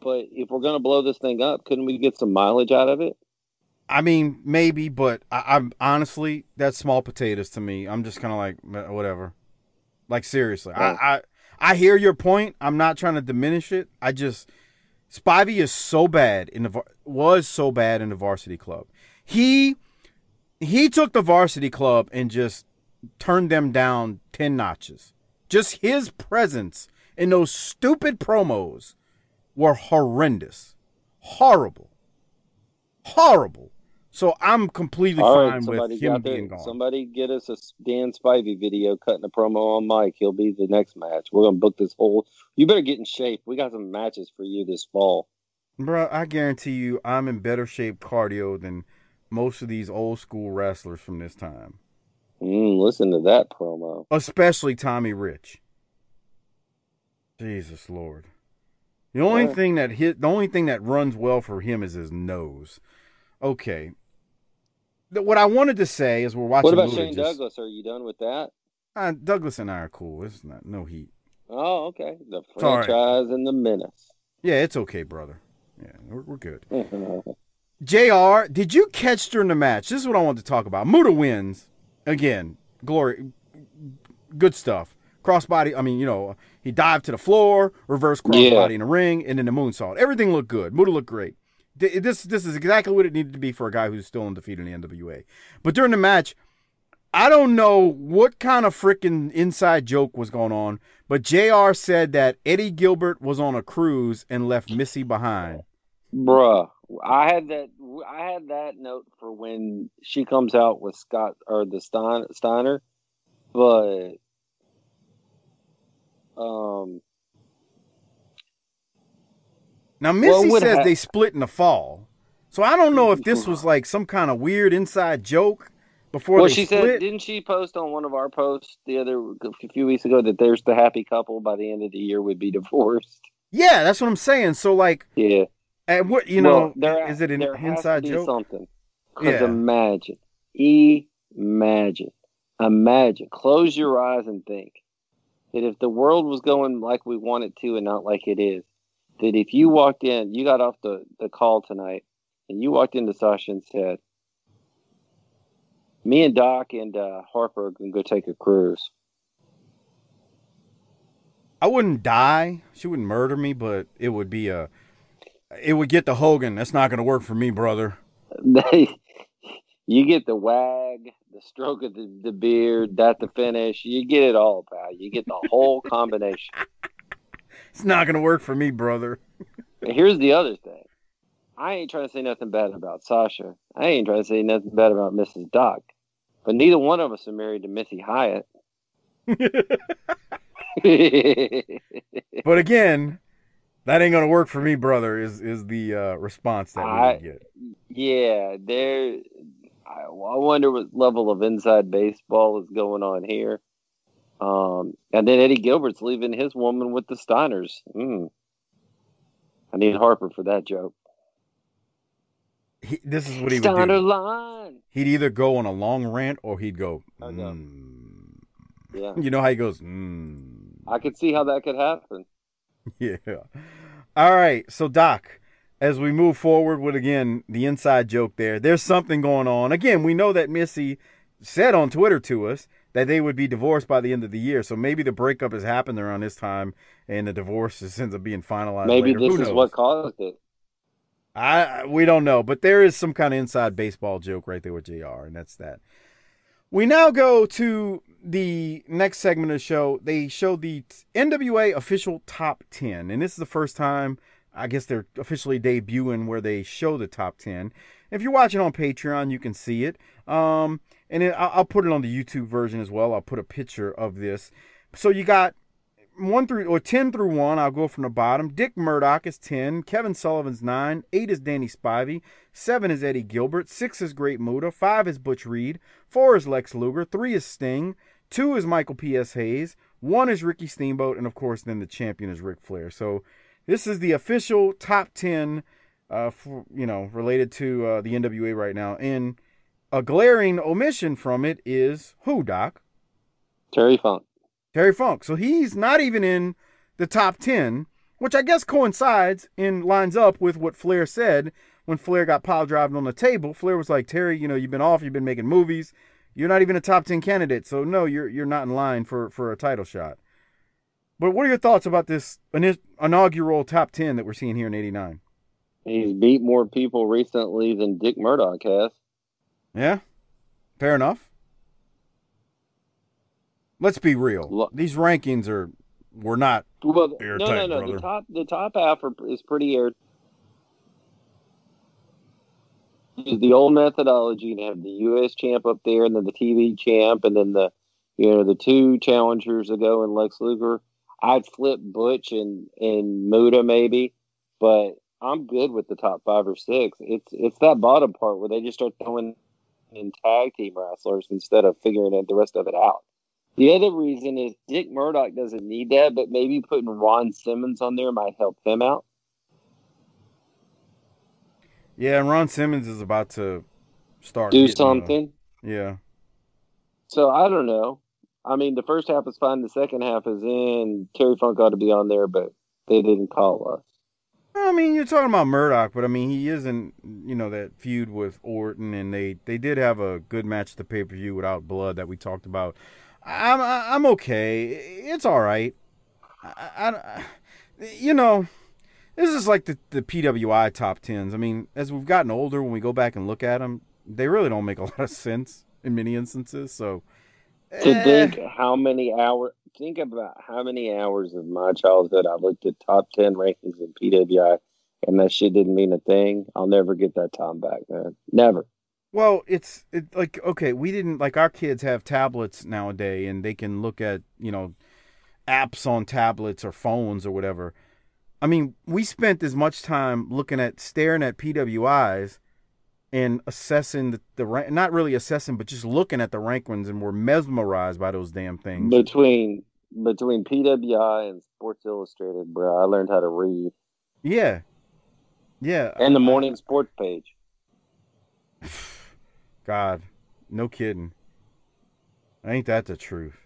but if we're gonna blow this thing up, couldn't we get some mileage out of it? I mean, maybe, but I, I'm honestly that's small potatoes to me. I'm just kind of like whatever. Like seriously, Right. I, I I hear your point. I'm not trying to diminish it. I just Spivey is so bad in the was so bad in the varsity club. He he took the varsity club and just turned them down ten notches. Just his presence in those stupid promos were horrendous, horrible, horrible. So I'm completely All fine right, with him got there. being gone. Somebody get us a Dan Spivey video cutting a promo on Mike. He'll be the next match. We're gonna book this whole. You better get in shape. We got some matches for you this fall. Bro, I guarantee you I'm in better shape cardio than most of these old school wrestlers from this time. Mm, listen to that promo. Especially Tommy Rich. Jesus Lord. The only Yeah. thing that hit the only thing that runs well for him is his nose. Okay. What I wanted to say is we're watching What about Shane just- Douglas? Are you done with that? Uh, Douglas and I are cool. It's not no heat. Oh, okay. The all right. franchise and the menace. Yeah, it's okay, brother. Yeah, we're, we're good. JR, did you catch during the match? This is what I want to talk about. Muta wins. Again, glory. Good stuff. Crossbody, I mean, you know, he dived to the floor, reverse crossbody Yeah. in the ring, and then the moonsault. Everything looked good. Muta looked great. This this is exactly what it needed to be for a guy who's still undefeated in the NWA. But during the match, I don't know what kind of freaking inside joke was going on, but JR said that Eddie Gilbert was on a cruise and left Missy behind. Bruh, I had that. I had that note for when she comes out with Scott or the Stein, Steiner, but um, Now Missy Well, says hap- they split in the fall, so I don't know if this was like some kind of weird inside joke before well, they she split. said, didn't she post on one of our posts the other a few weeks ago that there's the happy couple by the end of the year would be divorced? yeah, that's what I'm saying. So like, Yeah, and what you Well, know, there, is it an inside joke? Something. Because Yeah. imagine, imagine, imagine. Close your eyes and think that if the world was going like we want it to and not like it is, that if you walked in, you got off the, the call tonight, and you walked into Sasha and said, "Me and Doc and uh, Harper are gonna go take a cruise." I wouldn't die. She wouldn't murder me, but it would be a. It would get the Hogan. That's not going to work for me, brother. You get the wag, the stroke of the, the beard, that the finish. You get it all, pal. You get the whole combination. It's not going to work for me, brother. Here's the other thing. I ain't trying to say nothing bad about Sasha. I ain't trying to say nothing bad about Mrs. Doc. But neither one of us are married to Missy Hyatt. But again, that ain't going to work for me, brother. Is is the uh, response that we I- get? yeah, there. I, I wonder what level of inside baseball is going on here. Um, and then Eddie Gilbert's leaving his woman with the Steiners. Mm. I need Harper for that joke. he, this is what he would Start a do. line. He'd either go on a long rant or he'd go. "Mm." Yeah, You know how he goes. Mm. I could see how that could happen. Yeah. All right. So, Doc, as we move forward with again the inside joke there, there's something going on. Again, we know that Missy said on Twitter to us that they would be divorced by the end of the year. So maybe the breakup has happened around this time and the divorce just ends up being finalized. Maybe later. this is what caused it. I we don't know, but there is some kind of inside baseball joke right there with JR, and that's that. We now go to the next segment of the show. They show the NWA official top 10, and this is the first time I guess they're officially debuting where they show the top 10. If you're watching on Patreon, you can see it. Um, and then I'll, put it on the YouTube version as well. I'll put a picture of this. So you got one through or ten through one. I'll go from the bottom. Dick Murdoch is ten. Kevin Sullivan's nine. Eight is Danny Spivey. Seven is Eddie Gilbert. Six is Great Muta. Five is Butch Reed. Four is Lex Luger. Three is Sting. Two is Michael P.S. Hayes. One is Ricky Steamboat, and of course, then the champion is Ric Flair. So this is the official top ten, uh, for, you know, related to uh, the NWA right now. And a glaring omission from it is who, Doc? Terry Funk. Terry Funk. So he's not even in the top 10, which I guess coincides and lines up with what Flair said when Flair got pile driving on the table. Flair was like, Terry, you know, you've been off, you've been making movies. You're not even a top 10 candidate. So no, you're you're not in line for, for a title shot. But what are your thoughts about this inaugural top 10 that we're seeing here in 89? He's beat more people recently than Dick Murdoch has. Yeah? Fair enough. Let's be real. Lo- These rankings are were not Well, no, Airtight, no, no. brother. The top, the top half are, is pretty air. Use the old methodology and have the U.S. champ up there, and then the TV champ, and then the, you know, the two challengers ago and Lex Luger. I'd flip Butch and and Muta maybe, but I'm good with the top five or six. It's it's that bottom part where they just start throwing in tag team wrestlers instead of figuring it, the rest of it out. The other reason is Dick Murdoch doesn't need that, but maybe putting Ron Simmons on there might help him out. Yeah, and Ron Simmons is about to start Do uh, something. yeah. So I don't know. I mean, the first half is fine. The second half is in. Terry Funk ought to be on there, but they didn't call us. I mean, you're talking about Murdoch, but I mean, he isn't, you know, that feud with Orton, and they they did have a good match at the pay per view without blood that we talked about. I'm I'm okay. It's all right. I, I, you know, this is like the the PWI top tens. I mean, as we've gotten older, when we go back and look at them, they really don't make a lot of sense in many instances. So, To eh, think how many hours, think about how many hours of my childhood I looked at top 10 rankings in PWI and that shit didn't mean a thing. I'll never get that time back, man. Never. Well, it's it, like okay, we didn't like our kids have tablets nowadays, and they can look at you know apps on tablets or phones or whatever. I mean, we spent as much time looking at staring at PWIs and assessing the, the rank, not really assessing, but just looking at the rank ones, and we're mesmerized by those damn things. Between between PWI and Sports Illustrated, bro, I learned how to read. yeah, yeah, And the morning sports page. God, no kidding. Ain't that the truth?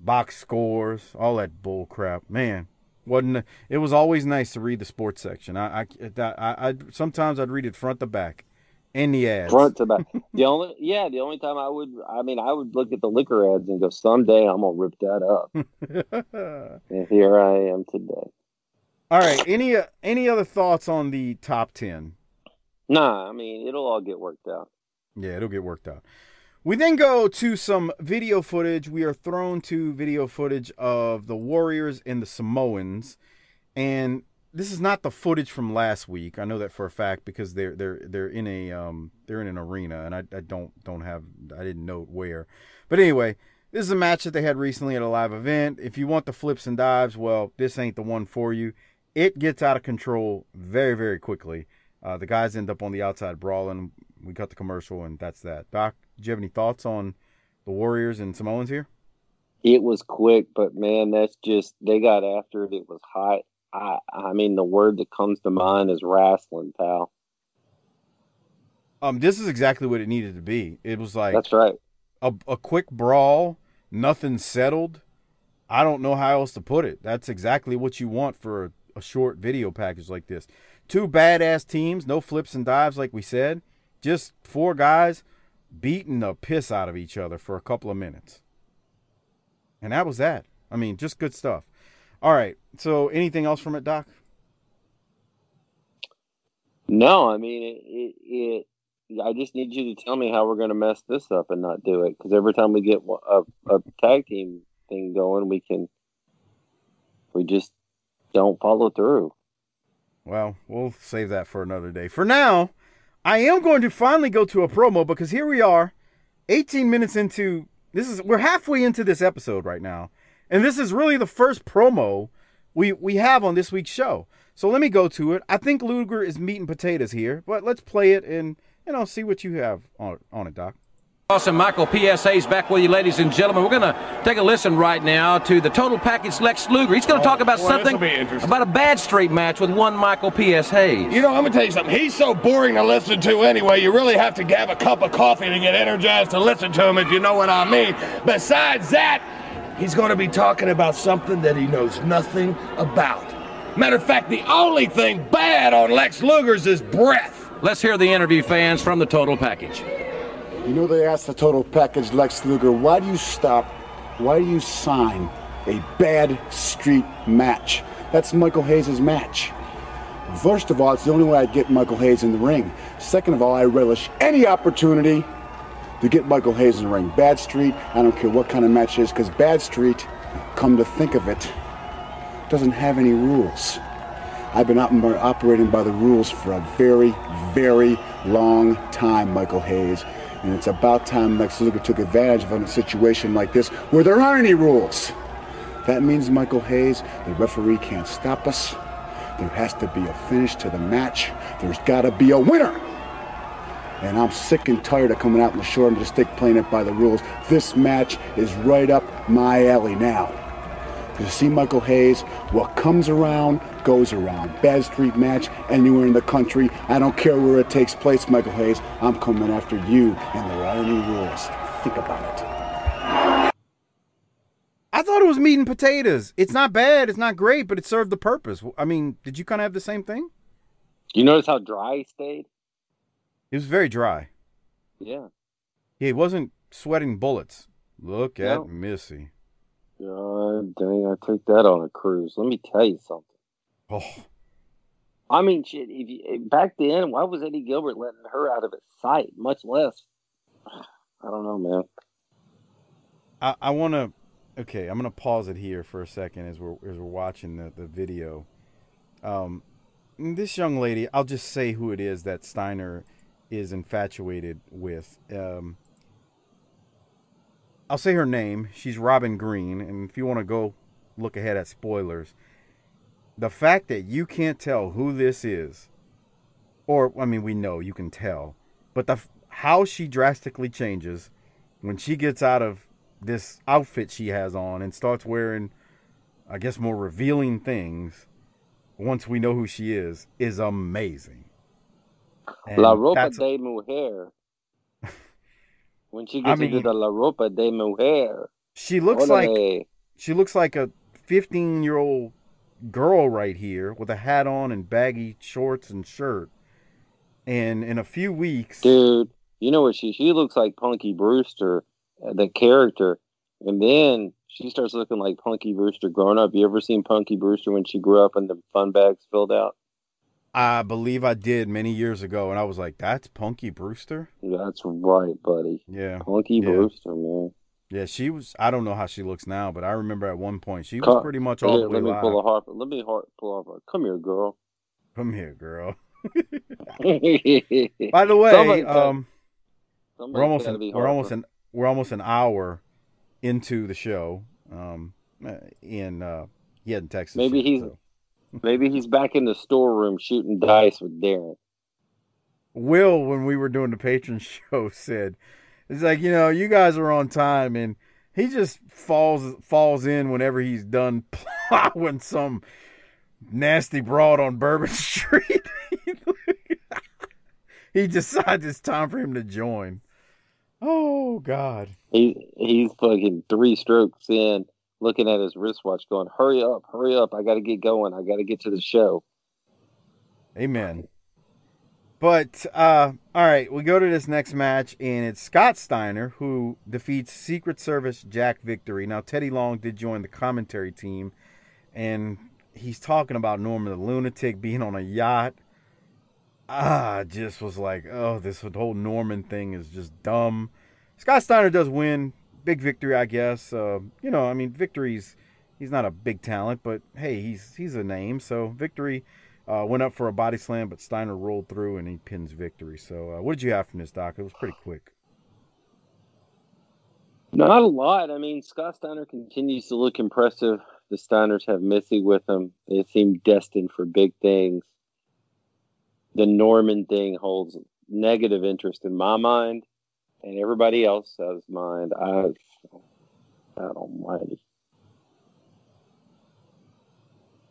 Box scores, all that bull crap, man. Wasn't it was always nice to read the sports section. I, I, I, I sometimes I'd read it front to back, and the ads. front to back. the only yeah, the only time I would I mean I would look at the liquor ads and go, someday I'm gonna rip that up. and here I am today. all right. Any uh, any other thoughts on the top ten? Nah, I mean it'll all get worked out. Yeah, it'll get worked out. We then go to some video footage. We are thrown to video footage of the Warriors and the Samoans, and this is not the footage from last week. I know that for a fact because they're they're they're in a um they're in an arena, and I, I don't don't have I didn't note where, but anyway, this is a match that they had recently at a live event. If you want the flips and dives, well, this ain't the one for you. It gets out of control very very quickly. Uh, the guys end up on the outside brawling. We cut the commercial, and that's that. Doc, do you have any thoughts on the Warriors and Samoans here? It was quick, but man, that's just they got after it. It was hot. I I mean the word that comes to mind is wrestling, pal. Um, this is exactly what it needed to be. It was like That's right. a, a quick brawl, nothing settled. I don't know how else to put it. That's exactly what you want for a, a short video package like this. Two badass teams, no flips and dives like we said. Just four guys beating the piss out of each other for a couple of minutes. And that was that. I mean, just good stuff. All right. So, anything else from it, Doc? No, I mean it. it, it I just need you to tell me how we're going to mess this up and not do it. Because every time we get a, a tag team thing going, we can. We just don't follow through. Well, we'll save that for another day. For now, I am going to finally go to a promo because here we are, 18 minutes into this is we're halfway into this episode right now. And this is really the first promo we we have on this week's show. So let me go to it. I think Luger is meat and potatoes here, but let's play it and you know see what you have on on it, Doc. Awesome, Michael P.S. Hayes back with you, ladies and gentlemen. We're going to take a listen right now to the total package Lex Luger. He's going to oh, talk about boy, something this'll be interesting. about a bad street match with one Michael P.S. Hayes. You know, I'm gonna tell you something. He's so boring to listen to anyway. You really have to have a cup of coffee to get energized to listen to him, if you know what I mean. Besides that, he's gonna be talking about something that he knows nothing about. Matter of fact, the only thing bad on Lex Luger's is breath. Let's hear the interview, fans, from the total package. You know they asked the total package Lex Luger, why do you stop? Why do you sign a bad street match? That's Michael Hayes' match. First of all, it's the only way I'd get Michael Hayes in the ring. Second of all, I relish any opportunity to get Michael Hayes in the ring. Bad Street, I don't care what kind of match it is, because Bad Street, come to think of it, doesn't have any rules. I've been op- operating by the rules for a very, very long time, Michael Hayes. And it's about time Lex Luger took advantage of a situation like this where there aren't any rules. That means, Michael Hayes, the referee can't stop us. There has to be a finish to the match. There's got to be a winner. And I'm sick and tired of coming out in the short end of the stick playing it by the rules. This match is right up my alley now. You see, Michael Hayes, what comes around goes around. Bad street match anywhere in the country. I don't care where it takes place, Michael Hayes. I'm coming after you, and there aren't any rules. Think about it. I thought it was meat and potatoes. It's not bad, it's not great, but it served the purpose. I mean, did you kind of have the same thing? You notice how dry he stayed? It was very dry. Yeah. Yeah, he wasn't sweating bullets. Look at Missy. God dang, I took that on a cruise. Let me tell you something. Oh, I mean, shit. If you, back then, why was Eddie Gilbert letting her out of his sight? Much less. I don't know, man. I, I want to. Okay, I'm gonna pause it here for a second as we're as we're watching the, the video. Um, this young lady, I'll just say who it is that Steiner is infatuated with. Um, I'll say her name. She's Robin Green, and if you want to go look ahead at spoilers, the fact that you can't tell who this is, or I mean, we know you can tell, but the how she drastically changes when she gets out of this outfit she has on and starts wearing, I guess, more revealing things. Once we know who she is, is amazing. And La Ropa de Mujer. When she I gets into the La Ropa de Mujer. She looks like she looks like a 15 year old girl right here with a hat on and baggy shorts and shirt. And in a few weeks, Dude, you know what she she looks like Punky Brewster, uh, the character, and then she starts looking like Punky Brewster growing up. You ever seen Punky Brewster when she grew up and the fun bags filled out? I believe I did many years ago, and I was like, "That's Punky Brewster." That's right, buddy. Yeah, Punky Yeah. Brewster, man. yeah. She was. I don't know how she looks now, but I remember at one point she was pretty much all the way let me live. pull a harp. Let me har pull off. Come here, girl. Come here, girl. By the way, Somebody- um, Somebody we're almost an, we're almost an we're almost an hour into the show. Um, uh, in uh, yeah, in Texas. Maybe he's- so. Maybe he's back in the storeroom shooting dice with Darren. Will, when we were doing the Patreon show, said, "It's like you know, you guys are on time, and he just falls falls in whenever he's done plowing some nasty broad on Bourbon Street." he decides it's time for him to join. Oh God. He he's fucking three strokes in, looking at his wristwatch, going, "Hurry up, hurry up! I got to get going. I got to get to the show." Amen. But uh, all right, we go to this next match, and it's Scott Steiner who defeats Secret Service Jack Victory. Now Teddy Long did join the commentary team, and he's talking about Norman the Lunatic being on a yacht. Ah, just was like, oh, this whole Norman thing is just dumb. Scott Steiner does win, big victory, I guess. Uh, you know, I mean, victory's he's not a big talent, but hey, he's he's a name, so victory uh, went up for a body slam, but Steiner rolled through and he pins victory. So, uh, what did you have from this, Doc? It was pretty quick. Not a lot. I mean, Scott Steiner continues to look impressive. The Steiners have Missy with them. They seem destined for big things. The Norman thing holds negative interest in my mind and everybody else has mind. I, God Almighty.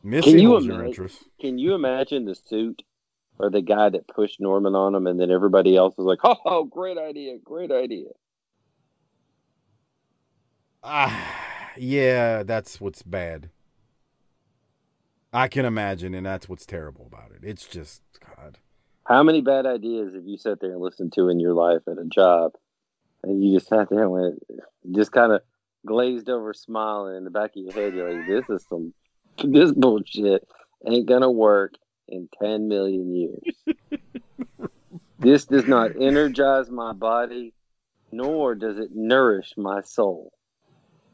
Missy Can you imagine- interest. Can you imagine the suit or the guy that pushed Norman on him, and then everybody else was like, "Oh, great idea, great idea." Ah, yeah, that's what's bad. I can imagine, and that's what's terrible about it. It's just God. How many bad ideas have you sat there and listened to in your life at a job, and you just sat there and went, just kind of glazed over, smiling in the back of your head? You're like, "This is some, this bullshit ain't gonna work in ten million years. this does not energize my body, nor does it nourish my soul."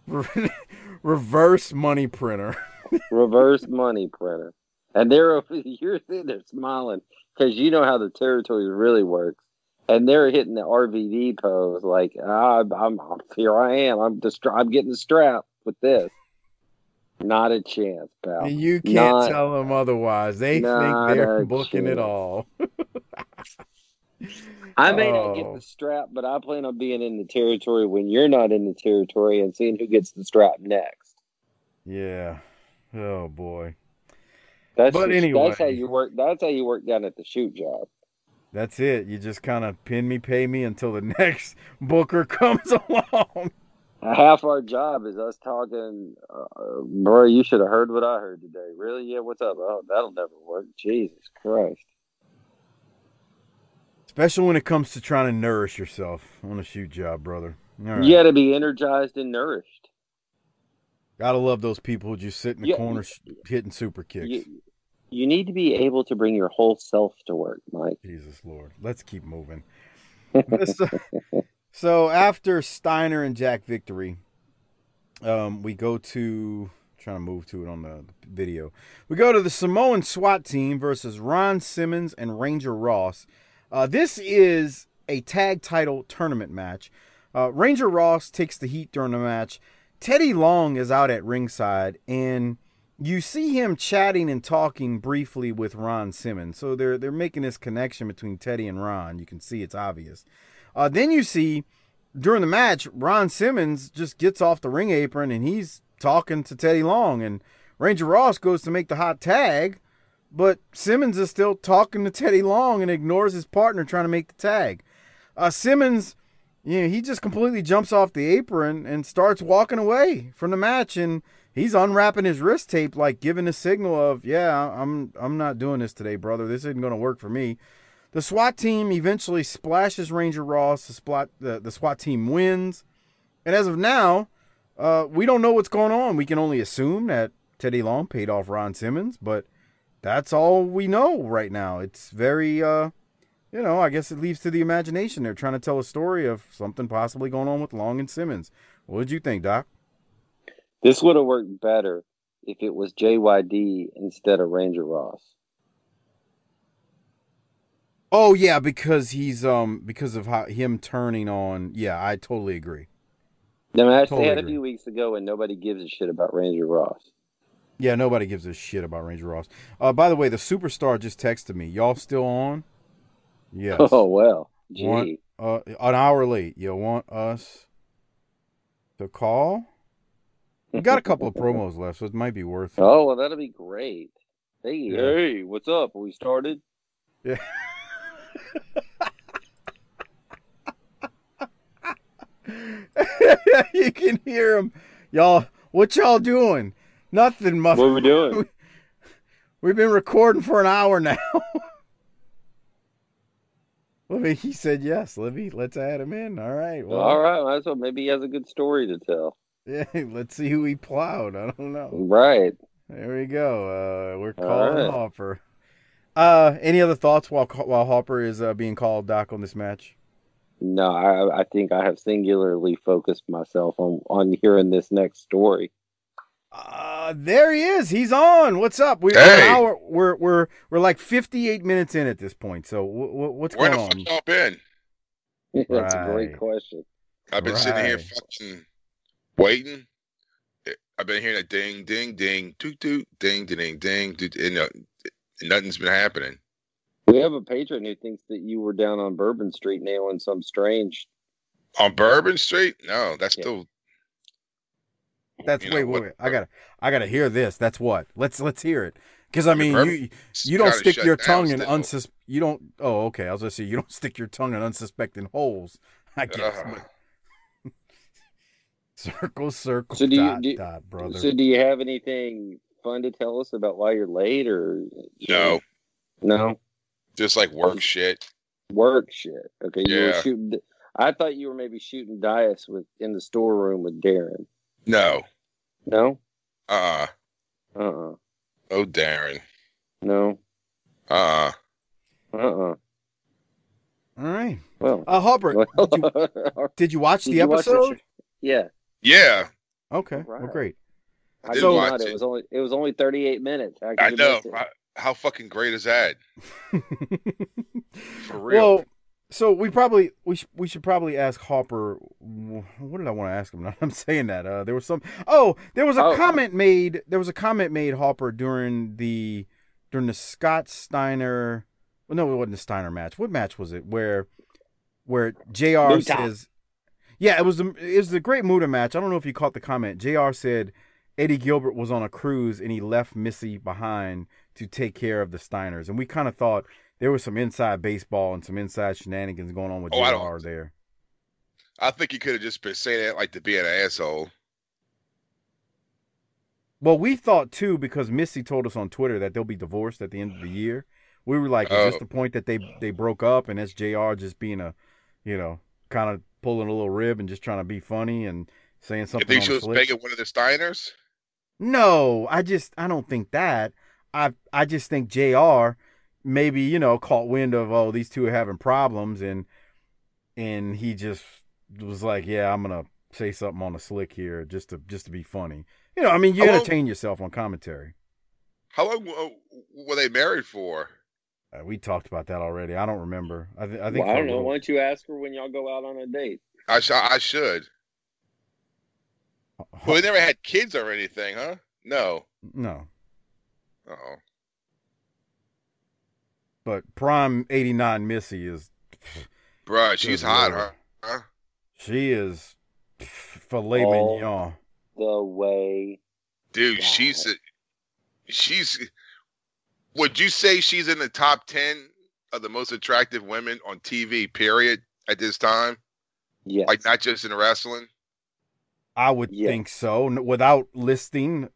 Reverse money printer. reverse money printer. And they're over you're sitting there smiling because you know how the territory really works. And they're hitting the RVD pose like, ah, I'm, I'm here. I am. I'm distra- I'm getting the strap with this. Not a chance, pal. And you can't Not- tell them otherwise. They think they're booking it all. I may not get Oh. the strap, but I plan on being in the territory when you're not in the territory and seeing who gets the strap next. yeah. Oh boy. That's But just- anyway. that's how you work. That's how you work down at the shoot job. That's it. You just kind of pin me, pay me until the next booker comes along. half our job is us talking. Uh, bro, you should have heard what I heard today. Really? Yeah. What's up? Oh, that'll never work. Jesus Christ. Especially when it comes to trying to nourish yourself on a shoot job, brother. Right. You got to be energized and nourished. Gotta love those people who just sit in the Yeah. corner sh- hitting super kicks. You, you need to be able to bring your whole self to work, Mike. Jesus Lord. Let's keep moving. so, after Steiner and Jack victory, um, we go to trying to move to it on the video. We go to the Samoan SWAT team versus Ron Simmons and Ranger Ross. Uh, this is a tag title tournament match. Uh, Ranger Ross takes the heat during the match. Teddy Long is out at ringside, and you see him chatting and talking briefly with Ron Simmons. So they're they're making this connection between Teddy and Ron. You can see it's obvious. Uh, then you see during the match, Ron Simmons just gets off the ring apron and he's talking to Teddy Long, and Ranger Ross goes to make the hot tag, but Simmons is still talking to Teddy Long and ignores his partner trying to make the tag. Uh, Simmons, you know, he just completely jumps off the apron and starts walking away from the match, and he's unwrapping his wrist tape, like giving a signal of, "Yeah, I'm I'm not doing this today, brother. This isn't going to work for me." The SWAT team eventually splashes Ranger Ross. The SWAT the, the SWAT team wins, and as of now, uh, we don't know what's going on. We can only assume that Teddy Long paid off Ron Simmons, but that's all we know right now. It's very, uh, you know, I guess it leaves to the imagination. They're trying to tell a story of something possibly going on with Long and Simmons. What did you think, Doc? This would have worked better if it was JYD instead of Ranger Ross. Oh yeah, because he's um because of how him turning on. Yeah, I totally agree. The match Totally they had a few weeks ago, and nobody gives a shit about Ranger Ross. Yeah, nobody gives a shit about Ranger Ross. Uh, by the way, the superstar just texted me. Y'all still on? Yes. Oh well, gee. Want, uh, an hour late. You want us to call? we got a couple of promos left, so it might be worth. It. Oh well, that'll be great. Hey, yeah. hey, what's up? Are we started. Yeah. you can hear them, y'all. What y'all doing? Nothing much. What are we doing? We've been recording for an hour now. Libby, he said yes. Libby, let's add him in. All right. Well, all right. Well, maybe he has a good story to tell. Yeah, let's see who he plowed. I don't know. Right. There we go. Uh, we're All calling right. Hopper. Uh, any other thoughts while while Hopper is uh, being called Doc on this match? No, I, I think I have singularly focused myself on on hearing this next story. Uh, there he is. He's on. What's up? We're Hey. an hour, we're we're we're like 58 minutes in at this point. So w- w- what's Where the going fuck on? y'all been? That's a great question. I've been sitting here fucking waiting. I've been hearing a ding, ding, ding, toot, toot, ding, ding, ding, ding, toot, and, uh, nothing's been happening. We have a patron who thinks that you were down on Bourbon Street nailing some strange. On Bourbon Street? No, that's Yeah. still. That's you know, wait, wait, what- wait. I gotta I gotta hear this. That's what. Let's let's hear it. Because I mean, Bourbon- you you don't stick your tongue in still. unsus. You don't. Oh, okay. I was gonna say you don't stick your tongue in unsuspecting holes. I guess. Ugh. but- circle, circle, So do you- dot, do you- dot, brother. So, do you have anything fun to tell us about why you're late, or No, no just like work shit. work shit? Okay, you were shooting. I thought you were maybe shooting dice with in the storeroom with Darren. No. No, Uh uh uh, uh Oh, Darren. no, Uh uh uh, All right. Well, Uh, Hopper, well did you, did you watch did the you watch episode? sh- yeah, Yeah. okay. Well, great. I did did watch not. It it. was only it was only 38 minutes. How could I know. I, how fucking great is that? For real. Well, so we probably we sh- we should probably ask Hopper. What did I want to ask him? I'm saying that uh, there was some. Oh, there was a Oh. comment made. There was a comment made Hopper during the during the Scott Steiner. Well, no, it wasn't the Steiner match. What match was it? Where where Jr. Muta. says, yeah, it was the it was the Great Muta match. I don't know if you caught the comment. Jr. said Eddie Gilbert was on a cruise and he left Missy behind to take care of the Steiners, and we kind of thought there was some inside baseball and some inside shenanigans going on with Oh, JR don't- there. I think he could have just been saying that like to be an asshole. Well, we thought too because Missy told us on Twitter that they'll be divorced at the end of the year. We were like, is this Oh. the point that they they broke up and that's JR just being a, you know, kind of pulling a little rib and just trying to be funny and saying something. You think she was slick? begging one of the Steiners? No, I just I don't think that. I I just think Jr. maybe you know caught wind of oh these two are having problems and and he just was like yeah I'm gonna say something on the slick here just to just to be funny. You know I mean you How long- entertain yourself on commentary. How long w- were they married for? Uh, we talked about that already. I don't remember. I, th- I think Well, I don't know. little- Why don't you ask her when y'all go out on a date? I, sh- I should. Well, they never had kids or anything, huh? No. no, Oh. but prime '89 Missy is Bruh, she's hot, huh? huh? she is filet mignon. The way Dude, Wow. she's a, she's. Would you say she's in the top ten of the most attractive women on TV? Period. At this time, yes, like not just in wrestling. I would Yes. think so. Without listing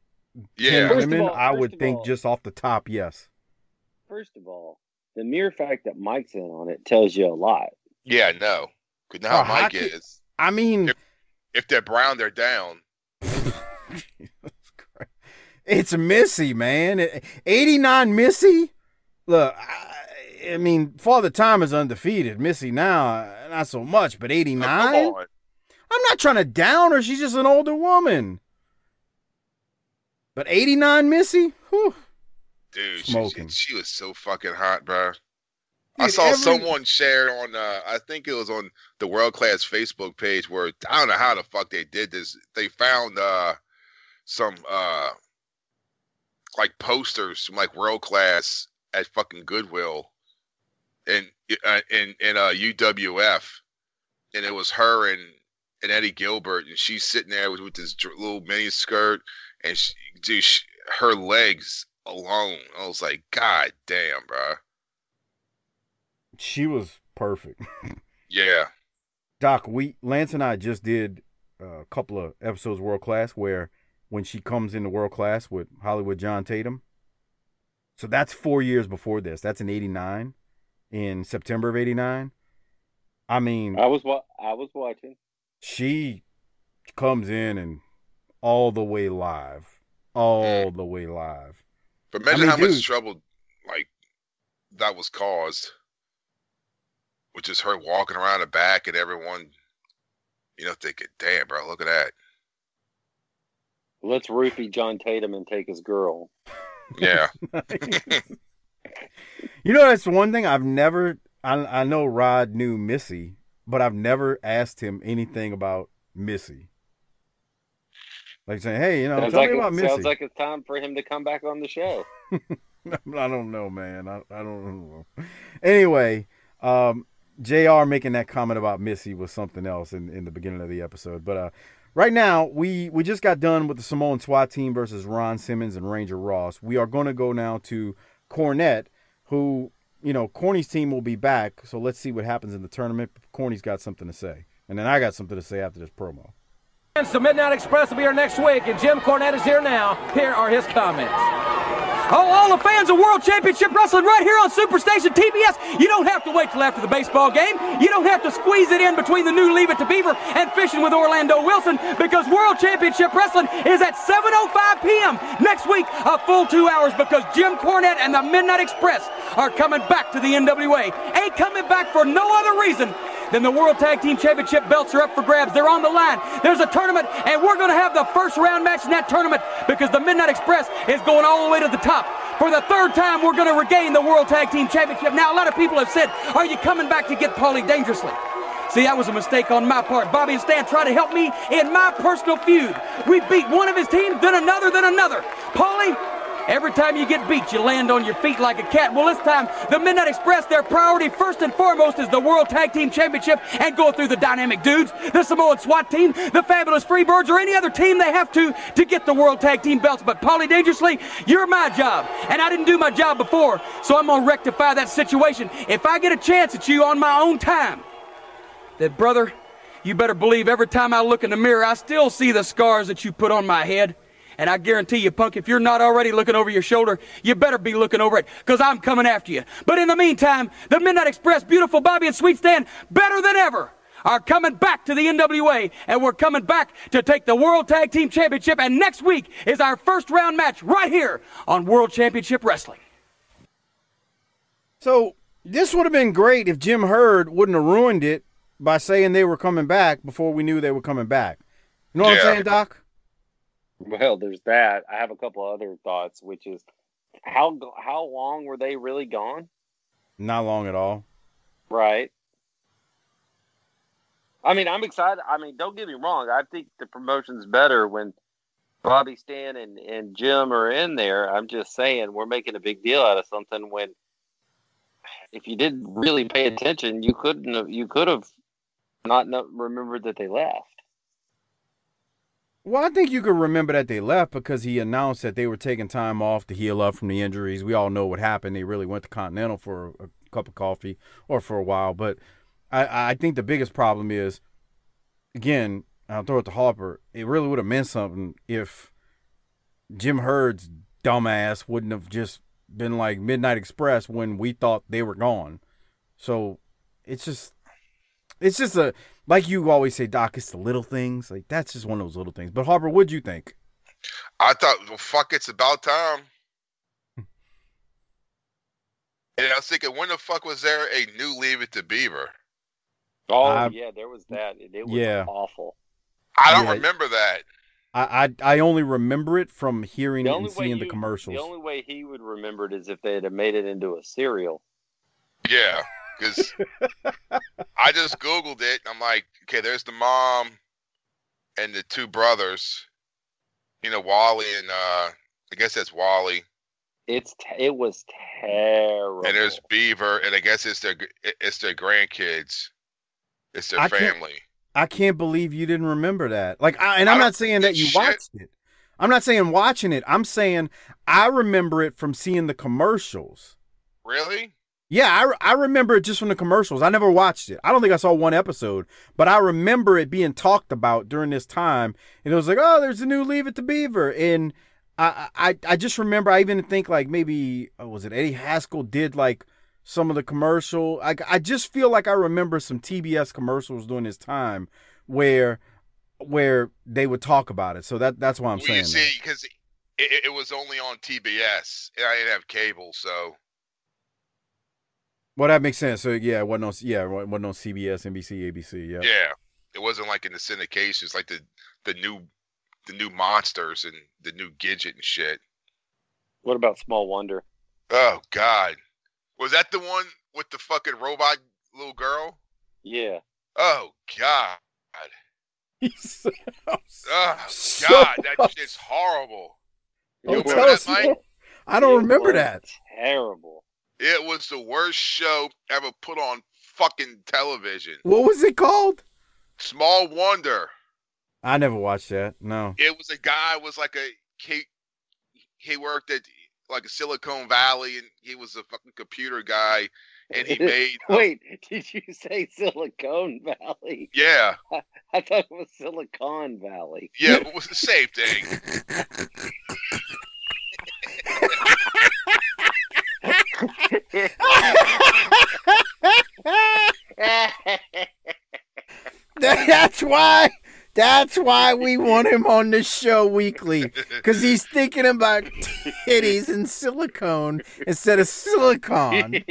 Yeah. ten First of women, all- I would think all- just off the top, yes. First of all, the mere fact that Mike's in on it tells you a lot. Yeah, no. Could now how Mike could- is. I mean, If they're brown, they're down. It's Missy, man. 89 Missy? Look, I, I mean, Father Time is undefeated. Missy now, not so much, but Oh, 89? come. I'm not trying to down her. She's just an older woman. But 89 Missy? Whew. Dude, she, she, Smoking. she was so fucking hot, bro. I saw every- someone share on uh I think it was on the World Class Facebook page where I don't know how the fuck they did this. They found uh some uh like posters from like World Class at fucking Goodwill and uh, in in uh UWF and it was her and and Eddie Gilbert and she's sitting there with, with this little mini skirt and she, dude, she, her legs alone. I was like, God damn, bro. She was perfect. Yeah. Doc, we Lance and I just did a couple of episodes World Class where when she comes into World Class with Hollywood John Tatum. So that's four years before this. That's in '89, in September of '89. I mean, I was wa- I was watching. she comes in and all the way live, all the way live. But imagine mean, how dude- much trouble like that was caused. With just her walking around the back and everyone, you know, thinking, "Damn, bro, look at that." Let's roofie John Tatum and take his girl. Yeah, You know, that's one thing I've never. I I know Rod knew Missy, but I've never asked him anything about Missy. Like saying, "Hey, you know, sounds tell like me it- about Missy." sounds like it's time for him to come back on the show. I don't know, man. I, I don't know. Anyway, um, Jr. making that comment about Missy was something else in, in the beginning of the episode. But uh, right now, we we just got done with the Samoan SWAT team versus Ron Simmons and Ranger Ross. We are going to go now to Cornette, who you know Corny's team will be back. So let's see what happens in the tournament. Corny's got something to say, and then I got something to say after this promo. The Midnight Express will be here next week, and Jim Cornette is here now. Here are his comments. Oh, all the fans of World Championship Wrestling right here on Superstation TBS. You don't have to wait till after the baseball game. You don't have to squeeze it in between the new Leave It to Beaver and Fishing with Orlando Wilson because World Championship Wrestling is at 7.05 p.m. next week, a full two hours because Jim Cornette and the Midnight Express are coming back to the NWA. Ain't coming back for no other reason then the World Tag Team Championship belts are up for grabs. They're on the line. There's a tournament, and we're going to have the first round match in that tournament because the Midnight Express is going all the way to the top. For the third time, we're going to regain the World Tag Team Championship. Now, a lot of people have said, Are you coming back to get Paulie dangerously? See, that was a mistake on my part. Bobby and Stan tried to help me in my personal feud. We beat one of his teams, then another, then another. Paulie, Every time you get beat, you land on your feet like a cat. Well, this time, the Midnight Express, their priority first and foremost is the World Tag Team Championship and go through the Dynamic Dudes, the Samoan SWAT team, the Fabulous Freebirds, or any other team they have to to get the World Tag Team belts. But Polly Dangerously, you're my job. And I didn't do my job before, so I'm to rectify that situation. If I get a chance at you on my own time, then, brother, you better believe every time I look in the mirror, I still see the scars that you put on my head. And I guarantee you, punk, if you're not already looking over your shoulder, you better be looking over it, because I'm coming after you. But in the meantime, the Midnight Express, beautiful Bobby and Sweet Stan, better than ever, are coming back to the NWA, and we're coming back to take the World Tag Team Championship. And next week is our first round match right here on World Championship Wrestling. So this would have been great if Jim Herd wouldn't have ruined it by saying they were coming back before we knew they were coming back. You know what Yeah. I'm saying, Doc? Well, there's that. I have a couple other thoughts, which is how how long were they really gone? Not long at all. Right. I mean, I'm excited. I mean, don't get me wrong. I think the promotion's better when Bobby Stan and, and Jim are in there. I'm just saying we're making a big deal out of something when if you didn't really pay attention, you couldn't have, you could have not remembered that they left. Well, I think you could remember that they left because he announced that they were taking time off to heal up from the injuries. We all know what happened. They really went to Continental for a cup of coffee or for a while. But I, I think the biggest problem is, again, I'll throw it to Harper. It really would have meant something if Jim Herd's dumbass wouldn't have just been like Midnight Express when we thought they were gone. So it's just, it's just a like you always say, Doc. It's the little things. Like that's just one of those little things. But Harper, what'd you think? I thought, well, fuck, it's about time. and I was thinking, when the fuck was there a new Leave It to Beaver? Oh I- yeah, there was that. It, it was Yeah. awful. I don't Yeah. remember that. I, I I only remember it from hearing it and way seeing the you- commercials. The only way he would remember it is if they had made it into a cereal. Yeah, because I just Googled it. And I'm like, okay, there's the mom and the two brothers. You know, Wally and uh, I guess that's Wally. It's t- it was terrible. And there's Beaver, and I guess it's their it's their grandkids. It's their I can't- family. I can't believe you didn't remember that. Like, I, and I'm I don't not saying that you shit. watched it. I'm not saying watching it. I'm saying I remember it from seeing the commercials. Really? Yeah, I, I remember it just from the commercials. I never watched it. I don't think I saw one episode, but I remember it being talked about during this time. And it was like, oh, there's a new Leave It to Beaver. And I, I, I just remember, I even think like maybe, oh, was it Eddie Haskell did like some of the commercial. I, I just feel like I remember some TBS commercials during this time where where they would talk about it. So that that's why I'm well, saying you see, because it, it was only on TBS, and I didn't have cable, so Well, that makes sense. So yeah, it wasn't on yeah, it wasn't on CBS, NBC, ABC. Yeah. yeah, it wasn't like in the syndications, like the the new the new Munsters and the new Gidget and shit. What about Small Wonder? Oh God, was that the one with the fucking robot little girl? Yeah. Oh God. He's Oh So- God, that shit's horrible. Oh, You tell remember us that, Mike? I don't It remember was that. Terrible. It was the worst show ever put on fucking television. What was it called? Small Wonder. I never watched that. No. It was a guy was like a he, he worked at like a Silicon Valley and he was a fucking computer guy and he made uh, Wait, did you say Silicon Valley? yeah I thought it was Silicon Valley. yeah it was the same thing. That's why. That's why we want him on the show weekly because he's thinking about titties and silicone instead of silicon.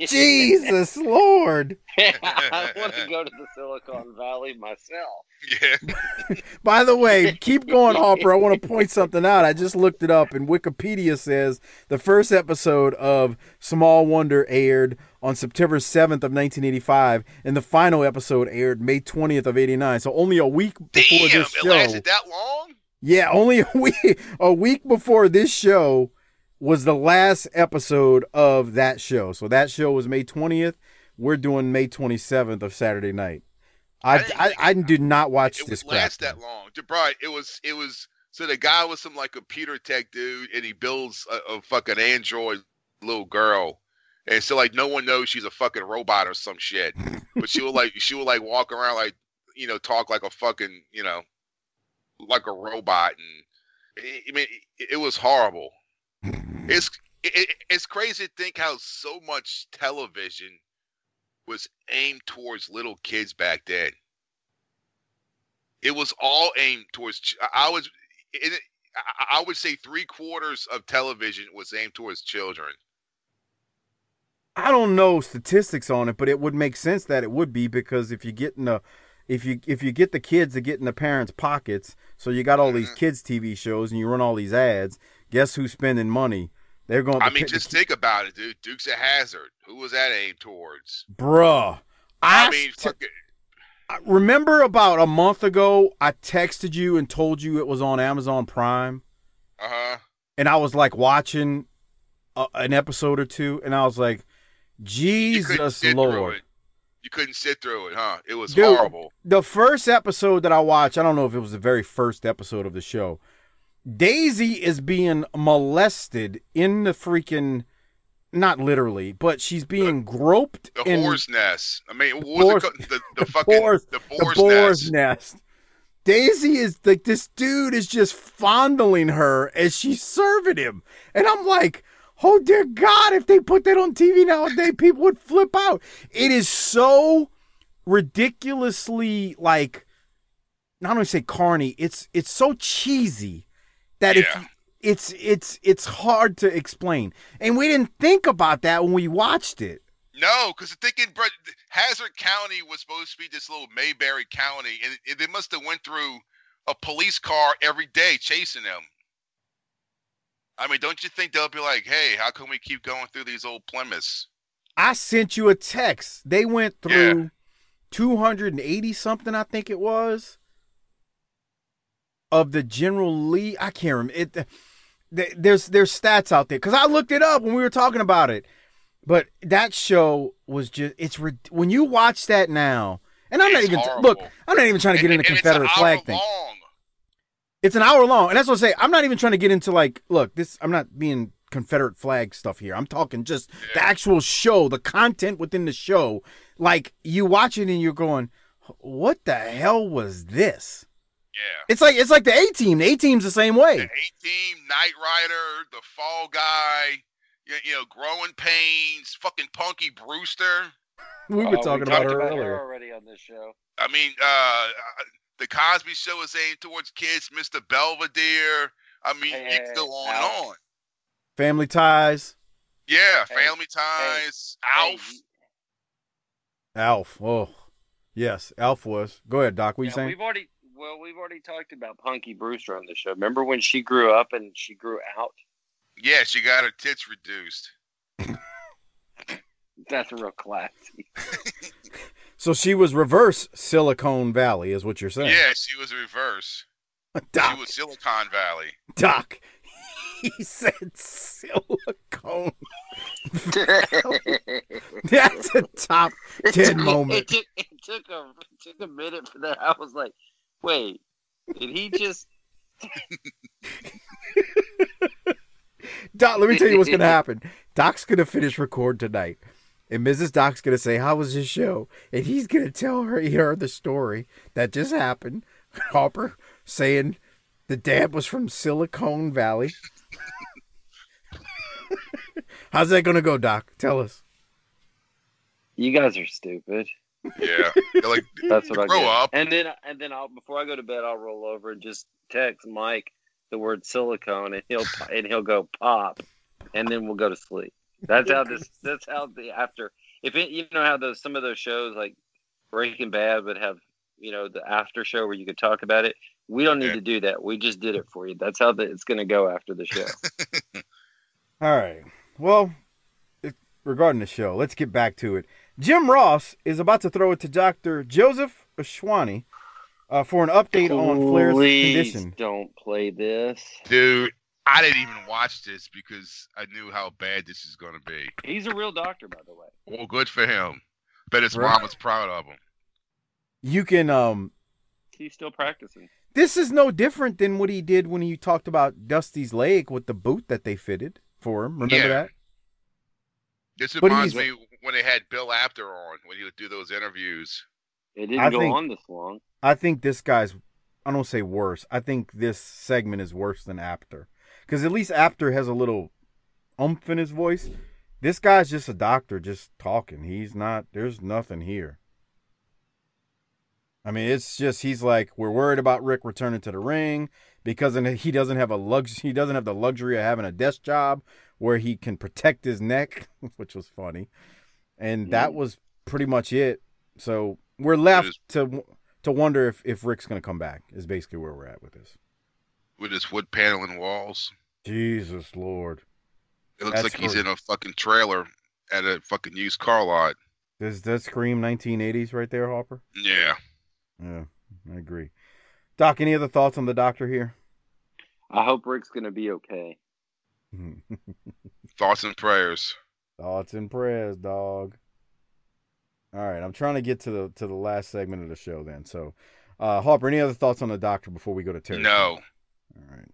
Jesus Lord! Yeah, I want to go to the Silicon Valley myself. Yeah. By the way, keep going, Harper. I want to point something out. I just looked it up, and Wikipedia says the first episode of Small Wonder aired on September 7th of 1985, and the final episode aired May 20th of 89. So only a week before Damn, this it show. lasted that long? Yeah, only a week a week before this show was the last episode of that show. So that show was May 20th. We're doing May 27th of Saturday night. I didn't I, I, did not watch It this crap. last that long. Right. It was it was so the guy was some like computer tech dude and he builds a, a fucking android little girl. And so like no one knows she's a fucking robot or some shit. But she will like she will like walk around like you know, talk like a fucking, you know, like a robot and I mean it, it was horrible. It's it, it's crazy to think how so much television was aimed towards little kids back then. It was all aimed towards. I was. It, I I would say three quarters of television was aimed towards children. I don't know statistics on it, but it would make sense that it would be because if you get in the if you if you get the kids to get in the parents' pockets, so you got all these Mm-hmm. kids TV shows and you run all these ads, guess who's spending money? They're going. I mean, just think about it, dude. Dukes of Hazzard. Who was that aimed towards? bruh. I, I mean, st- fucking. remember about a month ago, I texted you and told you it was on Amazon Prime, Uh huh. and I was like watching a, an episode or two, and I was like, Jesus Lord. You couldn't sit through it, huh? It was Dude, horrible. The first episode that I watched, I don't know if it was the very first episode of the show. Daisy is being molested in the freaking, not literally, but she's being groped The in horse nest. I mean, what boar's- was it called? The, the fucking boar's- the the boar's, boar's nest. nest. Daisy is like this dude is just fondling her as she's serving him, and I'm like, oh dear God, if they put that on TV nowadays, people would flip out. It is so ridiculously like, not only say carny, it's it's so cheesy that if Yeah. you- it's it's it's hard to explain, and we didn't think about that when we watched it. No, because thinking, Hazzard County was supposed to be this little Mayberry County, and they must have went through a police car every day chasing them. I mean, don't you think they'll be like, "Hey, how come we keep going through these old Plymouths?" I sent you a text. They went through 280 something, I think it was, of the General Lee. I can't remember. It, there's there's stats out there because I looked it up when we were talking about it. But that show was just it's when you watch that now, and I'm not even horrible. look. I'm not even trying to get And- into Confederate flag thing. long. It's an hour long, and that's what I say. I'm not even trying to get into like, look, this. I'm not being Confederate flag stuff here. I'm talking just the actual show, the content within the show. Like you watch it and you're going, "What the hell was this?" Yeah. It's like it's like the A team. The A team's the same way. The A Team, Knight Rider, the Fall Guy, you, you know, Growing Pains, fucking Punky Brewster. We were Oh, talking talked about her her earlier. already on this show. I mean, uh, the Cosby Show is aimed towards kids. Mr. Belvedere. I mean, Hey, you can go on Alf. and on. Family ties. Yeah, Hey, Family Ties, Hey, Alf. Alf. Oh, yes, Alf was. Go ahead, Doc. What you saying? We've already well, we've already talked about Punky Brewster on the show. Remember when she grew up and she grew out? Yeah, she got her tits reduced. That's real classy. So she was reverse Silicon Valley, is what you're saying? Yeah, she was reverse. Doc. She was Silicon Valley. Doc. He said silicone. That's a top It ten took- moment. It took, it took a it took a minute for that. I was like, wait, did he just? Doc, let me tell you what's gonna happen. Doc's gonna finish record tonight, and Mrs. Doc's gonna say, "How was his show?" And he's gonna tell her he heard the story that just happened. Harper saying the dad was from Silicon Valley. How's that gonna go, Doc? Tell us. You guys are stupid. Yeah, They're like That's what I grow get. up. And then and then I'll before I go to bed, I'll roll over and just text Mike the word silicone, and he'll and he'll go pop, and then we'll go to sleep. That's how this. That's how the after. If it, you know how those some of those shows like Breaking Bad would have you know the after show where you could talk about it. We don't need Yeah. to do that. We just did it for you. That's how the, it's going to go after the show. All right. Well, it, regarding the show, let's get back to it. Jim Ross is about to throw it to Dr. Joseph Ashwani uh, for an update on Flair's condition. don't play this. Dude, I didn't even watch this because I knew how bad this is going to be. He's a real doctor, by the way. Well, good for him. Bet his Right. mom was proud of him. You can um He's still practicing. this is no different than what he did when he talked about Dusty's leg with the boot that they fitted for him. Remember Yeah. that? This But reminds he's- me when they had Bill Apter on when he would do those interviews. It didn't I go think- on this long. I think this guy's I don't say worse. I think this segment is worse than Apter. Cuz at least Apter has a little umph in his voice. This guy's just a doctor just talking. He's not there's nothing here. I mean, it's just he's like we're worried about Rick returning to the ring because he doesn't have a lux he doesn't have the luxury of having a desk job where he can protect his neck, which was funny. And mm-hmm. that was pretty much it. So we're left to to wonder if if Rick's going to come back. Is basically where we're at with this. with his wood paneling walls. Jesus Lord, It looks That's like he's crazy. in a fucking trailer at a fucking used car lot. does that scream 1980s right there, Hopper? Yeah. Yeah, I agree. Doc, any other thoughts on the doctor here? I hope Rick's going to be okay. Thoughts and prayers. Thoughts and prayers, dog. All right, I'm trying to get to the to the last segment of the show then. So, uh, Harper, any other thoughts on the doctor before we go to Terry? No. All right.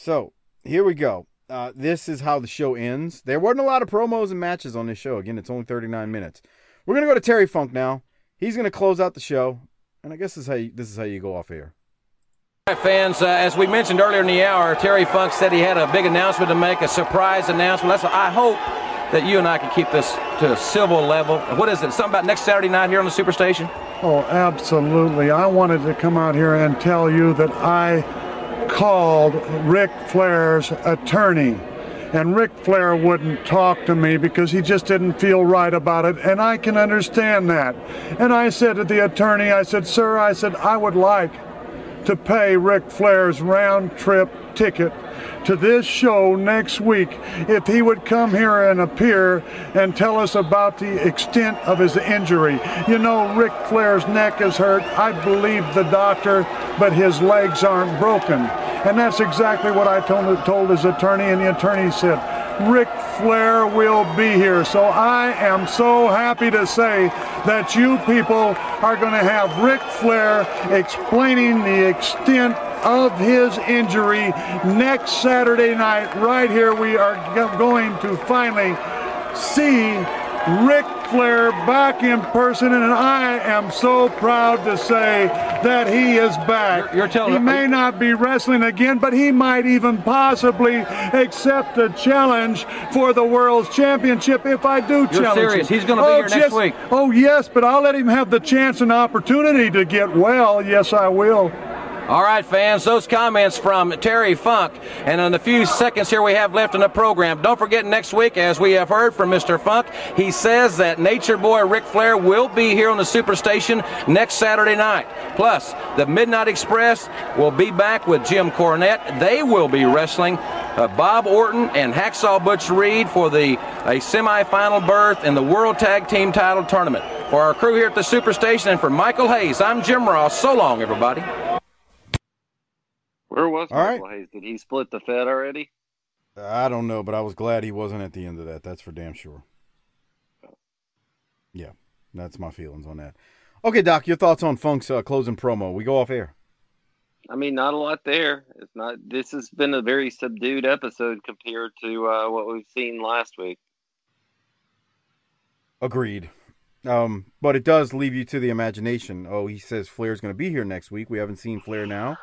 So here we go. Uh, this is how the show ends. There weren't a lot of promos and matches on this show. Again, it's only 39 minutes. We're gonna go to Terry Funk now. He's gonna close out the show, and I guess this is how you, this is how you go off here. All right, fans, uh, as we mentioned earlier in the hour, Terry Funk said he had a big announcement to make, a surprise announcement. That's what I hope that you and I can keep this to a civil level. What is it? Something about next Saturday night here on the Superstation? Oh, absolutely. I wanted to come out here and tell you that I called Ric Flair's attorney. And Ric Flair wouldn't talk to me because he just didn't feel right about it. And I can understand that. And I said to the attorney, I said, Sir, I said, I would like to pay Ric Flair's round trip ticket to this show next week if he would come here and appear and tell us about the extent of his injury. You know, Ric Flair's neck is hurt. I believe the doctor, but his legs aren't broken. And that's exactly what I told, told his attorney, and the attorney said, Ric Flair will be here. So I am so happy to say that you people are going to have Ric Flair explaining the extent of his injury next Saturday night. Right here, we are going to finally see Ric Flair back in person, and I am so proud to say that he is back. You're- telling- he may not be wrestling again, but he might even possibly accept a challenge for the World's Championship if I do You're challenge serious? him. He's gonna be Oh, here next week. Oh yes, but I'll let him have the chance and opportunity to get well. Yes, I will. All right, fans, those comments from Terry Funk. And in the few seconds here we have left in the program, don't forget next week, as we have heard from Mr. Funk, he says that Nature Boy Ric Flair will be here on the Superstation next Saturday night. Plus, the Midnight Express will be back with Jim Cornette. They will be wrestling uh, Bob Orton and Hacksaw Butch Reed for the a semifinal berth in the World Tag Team Title Tournament. For our crew here at the Superstation and for Michael Hayes, I'm Jim Ross. So long, everybody. Where was All right. Michael Hayes? Did he split the Fed already? I don't know, but I was glad he wasn't at the end of that. That's for damn sure. Yeah, that's my feelings on that. Okay, Doc, your thoughts on Funk's uh, closing promo? We go off air. I mean, not a lot there. It's not. This has been a very subdued episode compared to uh, what we've seen last week. Agreed. Um, but it does leave you to the imagination. Oh, he says Flair's going to be here next week. We haven't seen Flair now,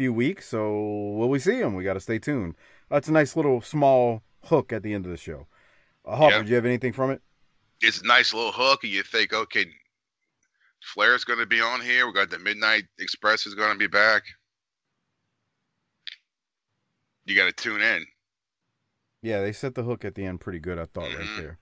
few weeks. So will we see him? We got to stay tuned. That's a nice little small hook at the end of the show. Uh, Hopper, Yeah. do you have anything from it? It's a nice little hook, and you think, okay, Flair's going to be on here. We got the Midnight Express is going to be back. You got to tune in. Yeah, they set the hook at the end pretty good, I thought, right there.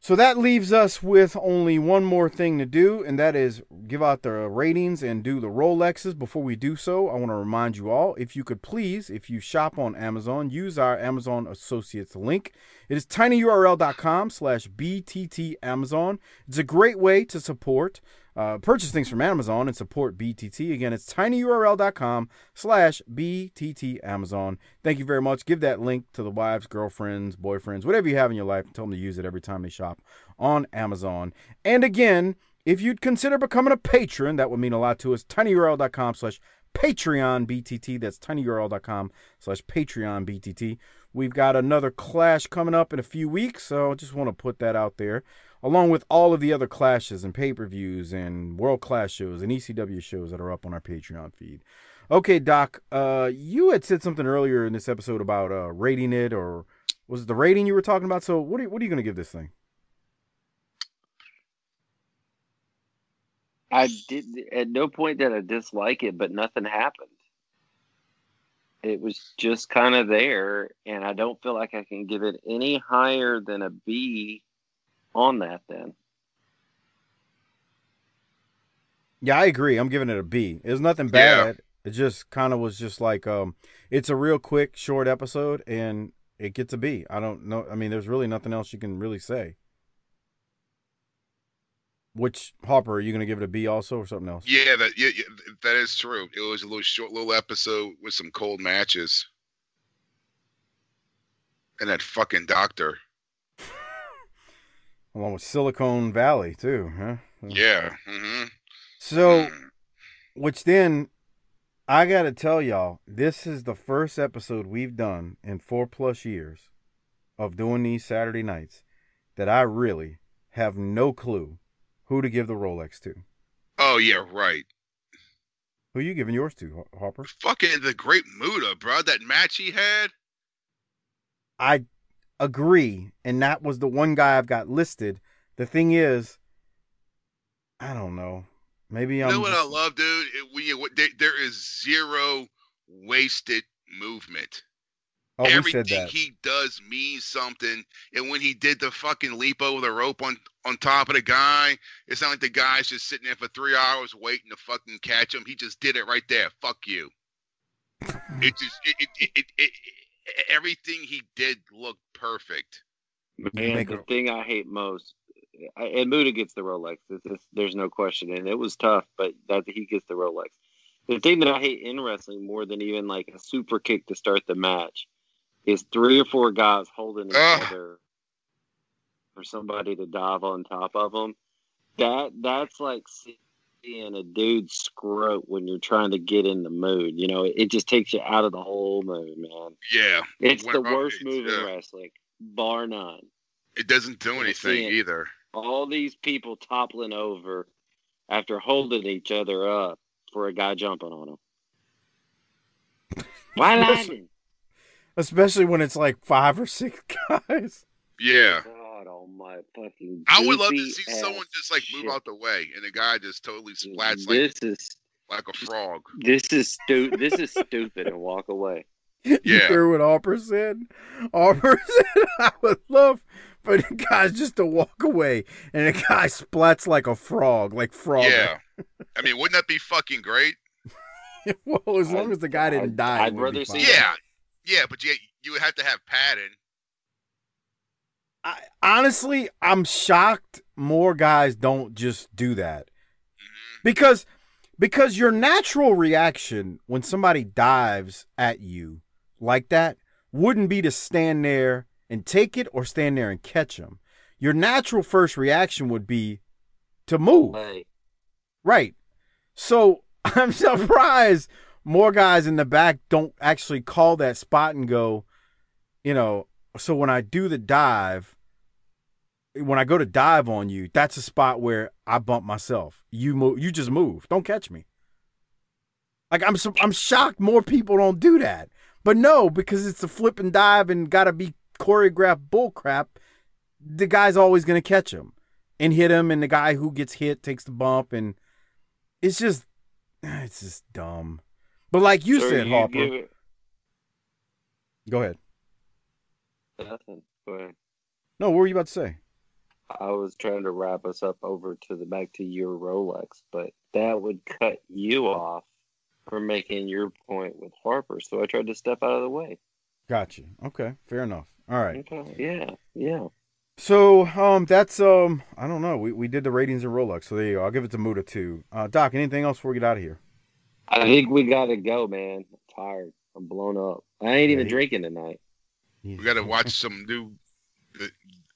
So that leaves us with only one more thing to do, and that is give out the ratings and do the Rolexes. Before we do so, I want to remind you all if you could please, if you shop on Amazon, use our Amazon Associates link. It is tinyurl.com slash BTT Amazon. It's a great way to support, uh, purchase things from Amazon and support BTT. Again, it's tinyurl.com slash BTT Amazon. Thank you very much. Give that link to the wives, girlfriends, boyfriends, whatever you have in your life, and tell them to use it every time they shop on Amazon. And again, if you'd consider becoming a patron, that would mean a lot to us. tinyurl.com slash Patreon BTT. That's tinyurl.com slash Patreon BTT. We've got another clash coming up in a few weeks, so I just want to put that out there, along with all of the other clashes and pay per views and world class shows and ECW shows that are up on our Patreon feed. Okay, Doc, uh, you had said something earlier in this episode about uh, rating it, or was it the rating you were talking about? So, what are you, what are you going to give this thing? I did at no point did I dislike it, but nothing happened. It was just kind of there, and I don't feel like I can give it any higher than a B on that. Then Yeah, I agree. I'm giving it a B. It's nothing bad. It just kind of was just like um, it's a real quick, short episode, and it gets a B. I don't know. I mean, there's really nothing else you can really say. Which Hopper, are you going to give it a B also, or something else? Yeah, that yeah, yeah, that is true. It was a little short, little episode with some cold matches, and that fucking doctor. Along with Silicon Valley too, huh? Yeah. hmm So, which then, I got to tell y'all, this is the first episode we've done in four plus years of doing these Saturday nights that I really have no clue who to give the Rolex to. Oh yeah, right. Who you giving yours to, Hopper? Fucking the Great Muta, bro. That match he had. I agree, and that was the one guy I've got listed. The thing is, I don't know. Maybe You I'm. know what just- I love, dude? It, we, there, there is zero wasted movement. oh, Everything said that. he does means something. And when he did the fucking leap over the rope on on top of the guy, it's not like the guy's just sitting there for three hours waiting to fucking catch him. He just did it right there. Fuck you. It just it it, it, it, it everything he did looked perfect. and the thing I hate most, I, and Muta gets the Rolex. This, this, there's no question, and it was tough, but that he gets the Rolex. The thing that I hate in wrestling more than even like a super kick to start the match is three or four guys holding each Ugh. other for somebody to dive on top of them. That that's like seeing a dude scrote when you're trying to get in the mood. You know, it, it just takes you out of the whole mood, man. Yeah, It's When- the worst it's- move in yeah. wrestling, bar none. It doesn't do anything either. All these people toppling over after holding each other up for a guy jumping on them. Why lightning? Especially when it's like five or six guys. Yeah. God almighty, fucking. I would love to see someone just like move shit. out the way and the guy just totally splats like This is like a frog. this is stupid. This is stupid, and walk away. Yeah. You Yeah. hear what Harper said? Harper said, I would love for the guys just to walk away and the guy splats like a frog, like frog. Yeah. I mean, wouldn't that be fucking great? well, as long as the guy didn't die. I'd it would be rather see Yeah. Yeah, but you you would have to have padding. I, honestly, I'm shocked more guys don't just do that. Mm-hmm. Because because your natural reaction when somebody dives at you like that wouldn't be to stand there and take it or stand there and catch them. Your natural first reaction would be to move. Hey, Right. So I'm surprised more guys in the back don't actually call that spot and go, you know, so when I do the dive, when I go to dive on you, that's a spot where I bump myself. You move, you just move. Don't catch me. Like I'm I'm shocked more people don't do that. But no, because it's a flip and dive and got to be choreographed bullcrap. the guy's always going to catch him and hit him and the guy who gets hit takes the bump and it's just it's just dumb. But like you sir, said, you Harper, it- go ahead. Nothing. Go ahead. No, what were you about to say? I was trying to wrap us up over to the back to your Rolex, but that would cut you off from making your point with Harper. So I tried to step out of the way. Gotcha. Okay, fair enough. All right. Okay. Yeah. Yeah. So um that's um I don't know. We we did the ratings of Rolex, so there you go. I'll give it to Muta too. Uh Doc, anything else before we get out of here? I think we gotta go, man. I'm tired. I'm blown up. I ain't even Yeah. drinking tonight. We got to watch some new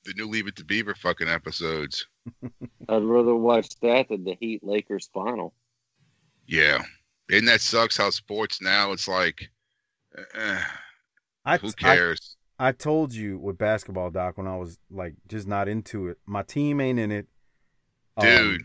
the, the new Leave It to Beaver fucking episodes. I'd rather watch that than the Heat Lakers final. Yeah. And that sucks how sports now it's like eh, I who cares? I told you with basketball, Doc, when I was like just not into it. My team ain't in it. Um, Dude,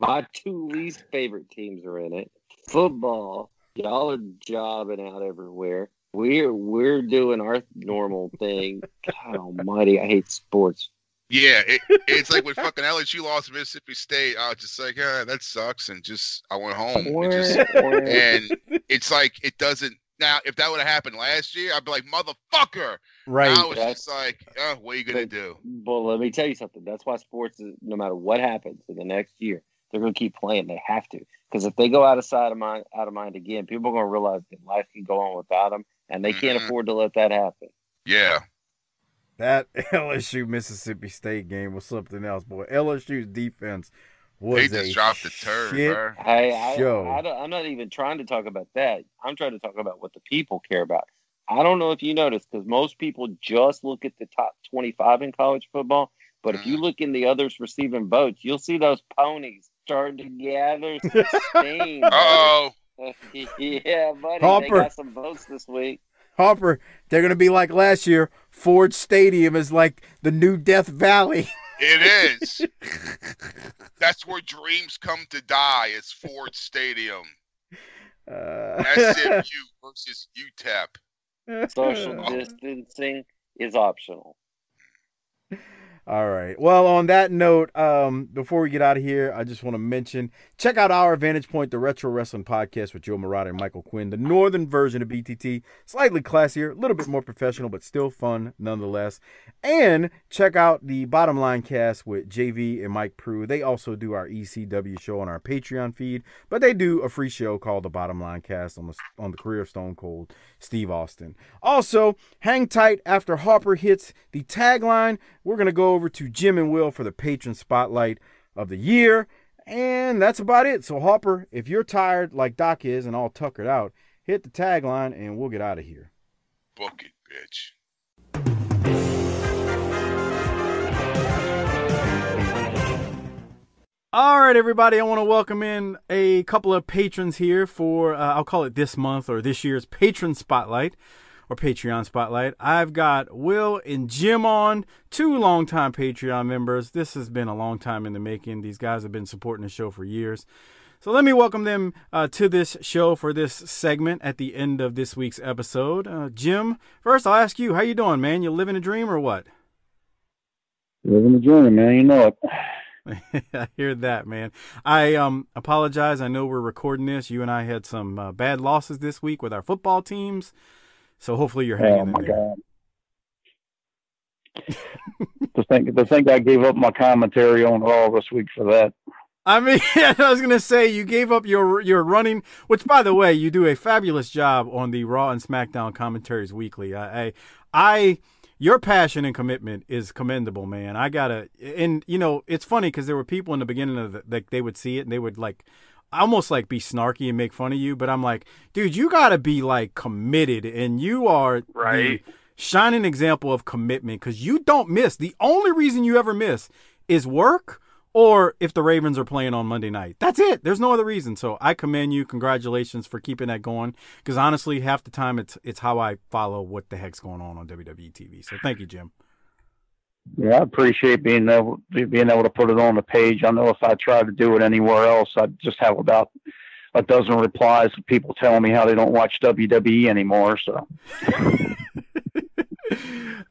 My two least favorite teams are in it. Football. Y'all are jobbing out everywhere. We're we're doing our normal thing. God almighty, I hate sports. yeah, it, it's like when fucking LSU lost Mississippi State. I was just like, ah, that sucks, and just I went home. It just, and it's like it doesn't. Now, if that would have happened last year, I'd be like, motherfucker. right. Now it's That's- just like, oh, what are you gonna But- do? Well, let me tell you something. That's why sports is no matter what happens in the next year, they're going to keep playing. They have to because if they go out of sight of mind, out of mind again, people are going to realize that life can go on without them, and they can't Mhm. afford to let that happen. Yeah, That LSU Mississippi State game was something else, boy. LSU's defense was they just a dropped the turd, shit bro. Hey, I, Show. I, don't- I'm not even trying to talk about that. I'm trying to talk about what the people care about. I don't know if you noticed because most people just look at the top 25 in college football. But if you Mm. look in the others receiving votes, you'll see those ponies starting to gather some steam. Uh oh. Buddy. yeah, buddy. Hopper. They got some votes this week. Hopper, they're gonna be like last year. Ford Stadium is like the new Death Valley. It is. That's where dreams come to die. It's Ford Stadium. Uh, SMU versus UTEP. Social distancing is optional. All right. Well, on that note, um, before we get out of here, I just want to mention check out our Vantage Point, the Retro Wrestling Podcast with Joe Murata and Michael Quinn, the northern version of BTT, slightly classier, a little bit more professional, but still fun nonetheless. And check out the Bottom Line Cast with JV and Mike Prue. They also do our ECW show on our Patreon feed, but they do a free show called the Bottom Line Cast on the on the career of Stone Cold Steve Austin. Also, hang tight after Harper hits the tagline. We're gonna go over to Jim and Will for the patron spotlight of the year. And that's about it. So, Harper, if you're tired like Doc is and all tuckered out, hit the tagline and we'll get out of here. Book it. bitch. All right, everybody. I want to welcome in a couple of patrons here for, uh, I'll call it this month or this year's Patron Spotlight or Patreon Spotlight. I've got Will and Jim on, two longtime Patreon members. This has been a long time in the making. These guys have been supporting the show for years. So let me welcome them uh, to this show for this segment at the end of this week's episode. Uh, Jim, first I'll ask you, how you doing, man? You living a dream or what? Living a dream, man. You know it. I hear that, man. I um apologize. I know we're recording this. You and I had some uh, bad losses this week with our football teams, so hopefully you're hanging Oh in my there. god. to think to think I gave up my commentary on Raw this week for that. I mean, I was gonna say you gave up your your running, which by the way, you do a fabulous job on the Raw and SmackDown commentaries weekly. I, I, I your passion and commitment is commendable, man. I gotta, and you know, it's funny because there were people in the beginning of the, like they would see it and they would like almost like be snarky and make fun of you, but I'm like, dude, you gotta be like committed, and you are Right. the shining example of commitment because you don't miss. The only reason you ever miss is work or if the Ravens are playing on Monday night. That's it. There's no other reason. So I commend you. Congratulations for keeping that going. Because honestly, half the time it's it's how I follow what the heck's going on on WWE TV. So thank you, Jim. Yeah, I appreciate being able being able to put it on the page. I know if I tried to do it anywhere else, I'd just have about a dozen replies of people telling me how they don't watch WWE anymore. So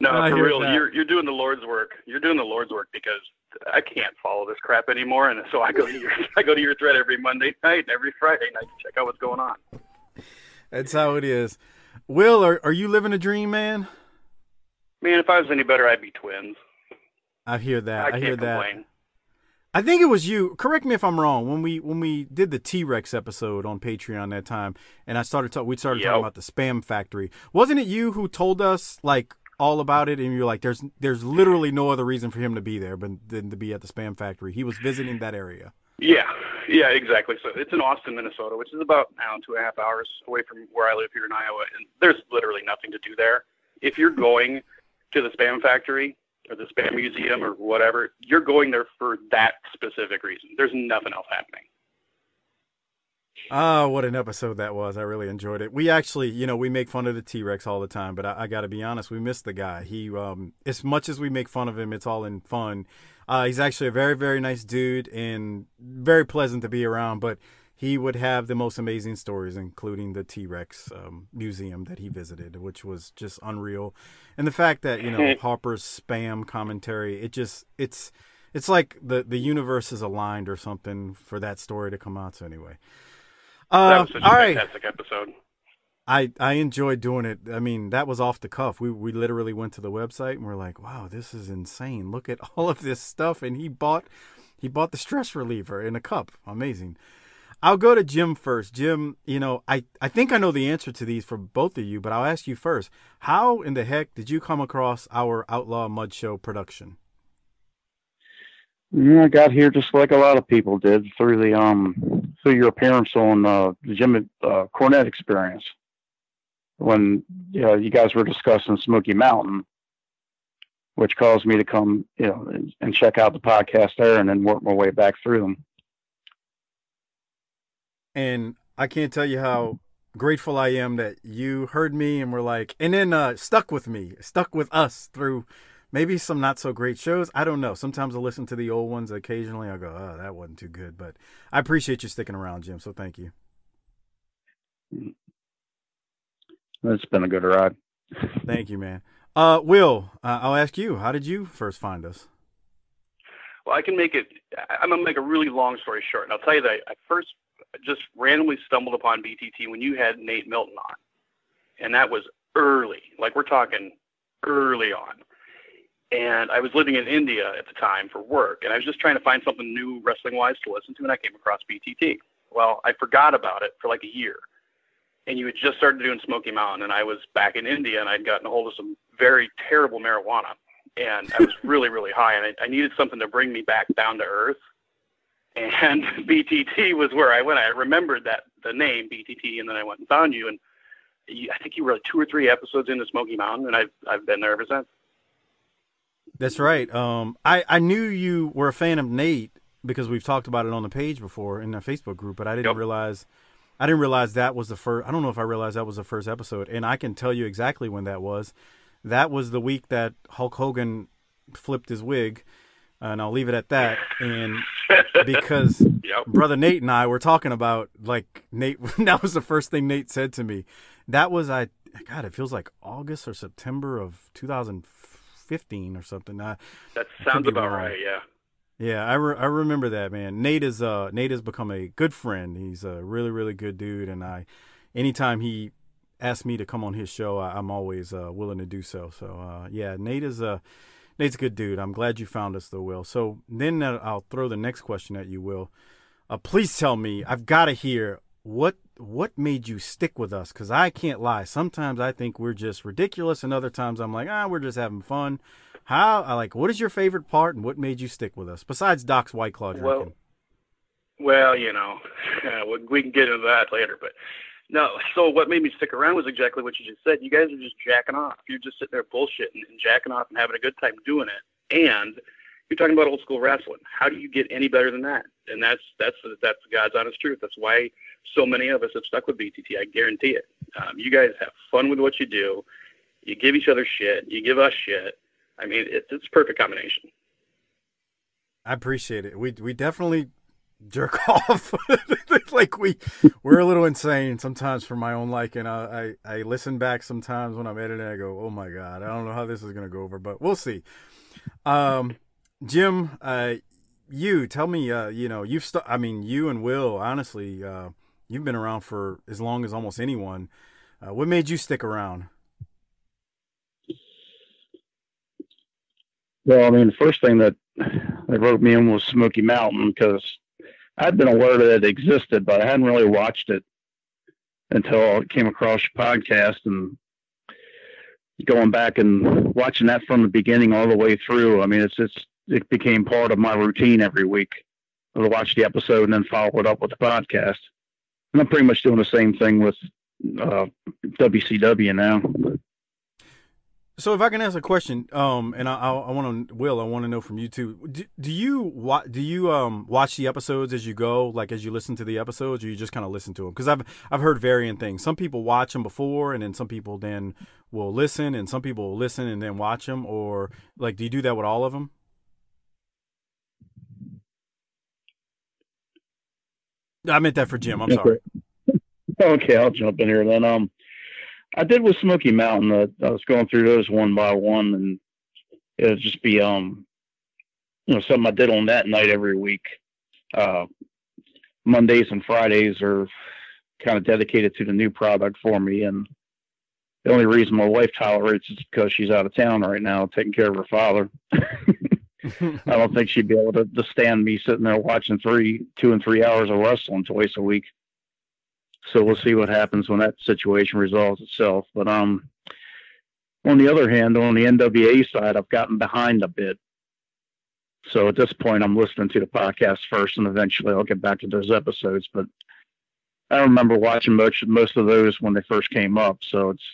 No, I for real, that. you're you're doing the Lord's work. You're doing the Lord's work because I can't follow this crap anymore, and so I go to your I go to your thread every Monday night and every Friday night to check out what's going on. That's how it is. Will, are are you living a dream, man? Man, if I was any better, I'd be twins. I hear that. I I, hear that. complain. I think it was you. Correct me if I'm wrong. When we when we did the T Rex episode on Patreon that time, and I started talk, we started Yep. talking about the spam factory. Wasn't it you who told us like all about it? And you're like, "There's there's literally no other reason for him to be there, but than to be at the spam factory. He was visiting that area." Yeah, yeah, exactly. So it's in Austin, Minnesota, which is about know, two and a half hours away from where I live here in Iowa, and there's literally nothing to do there. If you're going to the spam factory or the spam museum or whatever, you're going there for that specific reason. There's nothing else happening. Oh, what an episode that was! I really enjoyed it. We actually, you know, we make fun of the T Rex all the time, but I, I got to be honest, we missed the guy. He, um, as much as we make fun of him, it's all in fun. Uh, he's actually a very, very nice dude and very pleasant to be around. But he would have the most amazing stories, including the T Rex um, museum that he visited, which was just unreal. And the fact that you know Harper's spam commentary, it just it's it's like the the universe is aligned or something for that story to come out. So anyway. that Uh, was such a all right. fantastic episode. I I enjoyed doing it. I mean, that was off the cuff. We we literally went to the website and we're like, "Wow, this is insane. Look at all of this stuff." And he bought he bought the stress reliever in a cup. Amazing. I'll go to Jim first. Jim, you know, I I think I know the answer to these for both of you, but I'll ask you first. How in the heck did you come across our Outlaw Mud Show production? yeah, I got here just like a lot of people did through the um through your appearance on uh, the Jim uh, Cornette experience when you know you guys were discussing Smoky Mountain, which caused me to come you know and check out the podcast there and then work my way back through them. And I can't tell you how grateful I am that you heard me and were like, and then uh, stuck with me, stuck with us through maybe some not so great shows. I don't know. Sometimes I listen to the old ones. Occasionally I go, oh, that wasn't too good. But I appreciate you sticking around, Jim. So thank you. It's been a good ride. Thank you, man. Uh, Will, uh, I'll ask you, how did you first find us? Well, I can make it. I- I'm gonna make a really long story short, and I'll tell you that I first just randomly stumbled upon BTT when you had Nate Milton on, and that was early. Like we're talking early on. And I was living in India at the time for work, and I was just trying to find something new wrestling wise to listen to, and I came across BTT. Well, I forgot about it for like a year. And you had just started doing Smoky Mountain, and I was back in India, and I'd gotten a hold of some very terrible marijuana and I was really, really high, and I, I needed something to bring me back down to earth. And BTT was where I went. I remembered that the name BTT, and then I went and found you. And you, I think you were like two or three episodes into Smoky Mountain, and I've I've been there ever since. That's right. Um, I I knew you were a fan of Nate because we've talked about it on the page before in the Facebook group, but I didn't Yep. realize I didn't realize that was the first. I don't know if I realized that was the first episode, and I can tell you exactly when that was. That was the week that Hulk Hogan flipped his wig, and I'll leave it at that. And because Yep. brother Nate and I were talking about like Nate, that was the first thing Nate said to me. That was I. God, it feels like August or September of 2015 or something. I, That sounds about wrong. right. Yeah. Yeah, I, re- I remember that man. Nate is uh Nate has become a good friend. He's a really really good dude, and I, anytime he asks me to come on his show, I, I'm always uh, willing to do so. So uh, yeah, Nate is a Nate's a good dude. I'm glad you found us, though, Will. So then uh, I'll throw the next question at you, Will. Uh, please tell me. I've got to hear what what made you stick with us because I can't lie. Sometimes I think we're just ridiculous, and other times I'm like, ah, we're just having fun. How I like what is your favorite part and what made you stick with us besides Doc's White Claw drinking? Well, well, you know, we- we can get into that later. But no, so what made me stick around was exactly what you just said. You guys are just jacking off. You're just sitting there bullshitting and jacking off and having a good time doing it. And you're talking about old school wrestling. How do you get any better than that? And that's that's that's God's honest truth. That's why so many of us have stuck with BTT. I guarantee it. Um, you guys have fun with what you do. You give each other shit. You give us shit. I mean, it's it's perfect combination. I appreciate it. We we definitely jerk off. like we we're a little insane sometimes for my own liking. I, I I listen back sometimes when I'm editing. I go, oh my god, I don't know how this is gonna go over, but we'll see. Um, Jim, uh, you tell me, uh, you know, you've st- I mean, you and Will, honestly, uh, you've been around for as long as almost anyone. Uh, what made you stick around? Well, I mean, the first thing that that wrote me in was Smoky Mountain because I'd been aware that it existed, but I hadn't really watched it until I came across your podcast and going back and watching that from the beginning all the way through. I mean, it's it's it became part of my routine every week to watch the episode and then follow it up with the podcast. And I'm pretty much doing the same thing with uh, WCW now. So if I can ask a question, um, and I, I, I want to, Will, I want to know from you too. Do, do you wa- do you um watch the episodes as you go, like as you listen to the episodes, or you just kind of listen to them? Because I've I've heard varying things. Some people watch them before, and then some people then will listen, and some people will listen and then watch them, or like, do you do that with all of them? I meant that for Jim. I'm sorry. Okay, I'll jump in here then. Um, I did with Smoky Mountain. Uh, I was going through those one by one, and it would just be um, you know, something I did on that night every week. Uh, Mondays and Fridays are kind of dedicated to the new product for me, and the only reason my wife tolerates it is because she's out of town right now, taking care of her father. I don't think she'd be able to, to stand me sitting there watching three, two and three hours of wrestling twice a week. So we'll see what happens when that situation resolves itself. But um, on the other hand, on the NWA side, I've gotten behind a bit. So at this point, I'm listening to the podcast first, and eventually I'll get back to those episodes. But I remember watching most most of those when they first came up. So it's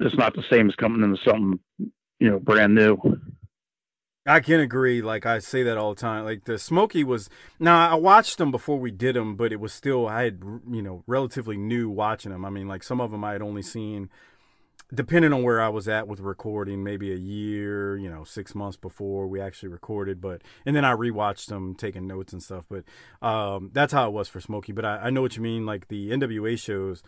it's not the same as coming into something you know brand new. I can agree. Like I say that all the time. Like the Smoky was. Now I watched them before we did them, but it was still I had you know relatively new watching them. I mean, like some of them I had only seen, depending on where I was at with recording, maybe a year, you know, six months before we actually recorded. But and then I rewatched them, taking notes and stuff. But um, that's how it was for Smoky. But I, I know what you mean. Like the NWA shows,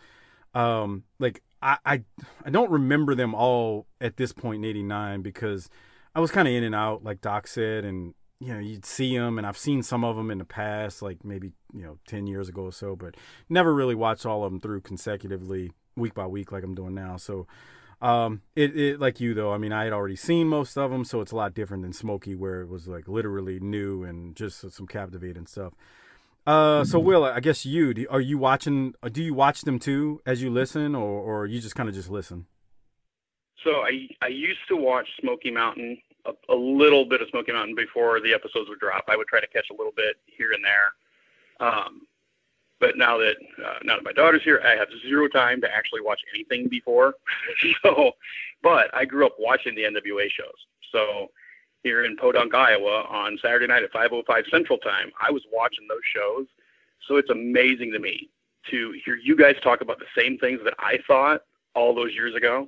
um, like I, I I don't remember them all at this point in '89 because. I was kind of in and out, like Doc said, and you know, you'd see them, and I've seen some of them in the past, like maybe you know, ten years ago or so, but never really watched all of them through consecutively, week by week, like I'm doing now. So, um, it, it like you though, I mean, I had already seen most of them, so it's a lot different than Smoky, where it was like literally new and just some captivating stuff. Uh, so Will, I guess you do, are you watching? Do you watch them too as you listen, or or you just kind of just listen? So I I used to watch Smoky Mountain a, a little bit of Smoky Mountain before the episodes would drop. I would try to catch a little bit here and there. Um, But now that uh, now that my daughter's here, I have zero time to actually watch anything before. so, but I grew up watching the NWA shows. So here in Podunk, Iowa, on Saturday night at 5:05 Central Time, I was watching those shows. So it's amazing to me to hear you guys talk about the same things that I thought all those years ago.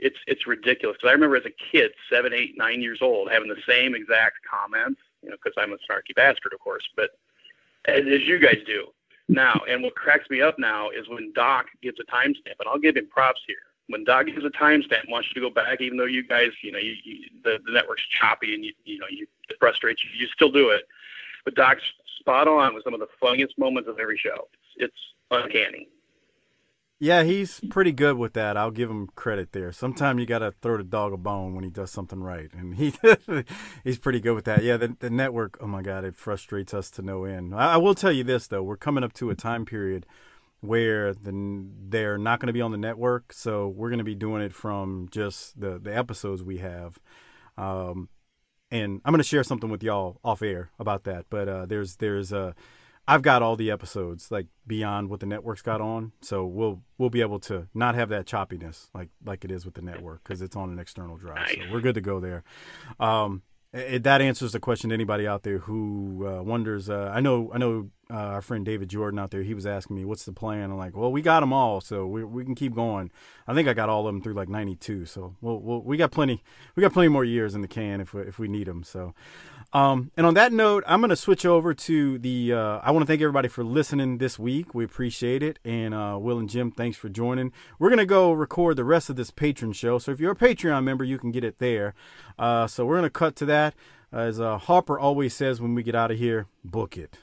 It's it's ridiculous. Because I remember as a kid, seven, eight, nine years old, having the same exact comments. You know, because I'm a snarky bastard, of course. But as, as you guys do now, and what cracks me up now is when Doc gives a timestamp, and I'll give him props here. When Doc gives a timestamp, wants you to go back, even though you guys, you know, you, you, the the network's choppy and you you know you it frustrates you, you still do it. But Doc's spot on with some of the funniest moments of every show. It's, it's uncanny. Yeah, he's pretty good with that. I'll give him credit there. Sometimes you got to throw the dog a bone when he does something right, and he he's pretty good with that. Yeah, the, the network. Oh my God, it frustrates us to no end. I, I will tell you this though: we're coming up to a time period where the, they're not going to be on the network, so we're going to be doing it from just the the episodes we have. Um, and I'm going to share something with y'all off air about that. But uh, there's there's a I've got all the episodes like beyond what the network's got on, so we'll we'll be able to not have that choppiness like like it is with the network because it's on an external drive. So we're good to go there. Um, it, that answers the question to anybody out there who uh, wonders. Uh, I know I know uh, our friend David Jordan out there. He was asking me what's the plan. I'm like, well, we got them all, so we we can keep going. I think I got all of them through like '92, so we'll, we'll, we got plenty we got plenty more years in the can if we, if we need them. So. Um, and on that note, I'm going to switch over to the. Uh, I want to thank everybody for listening this week. We appreciate it. And uh, Will and Jim, thanks for joining. We're going to go record the rest of this Patreon show. So if you're a Patreon member, you can get it there. Uh, so we're going to cut to that. As uh, Harper always says when we get out of here, book it.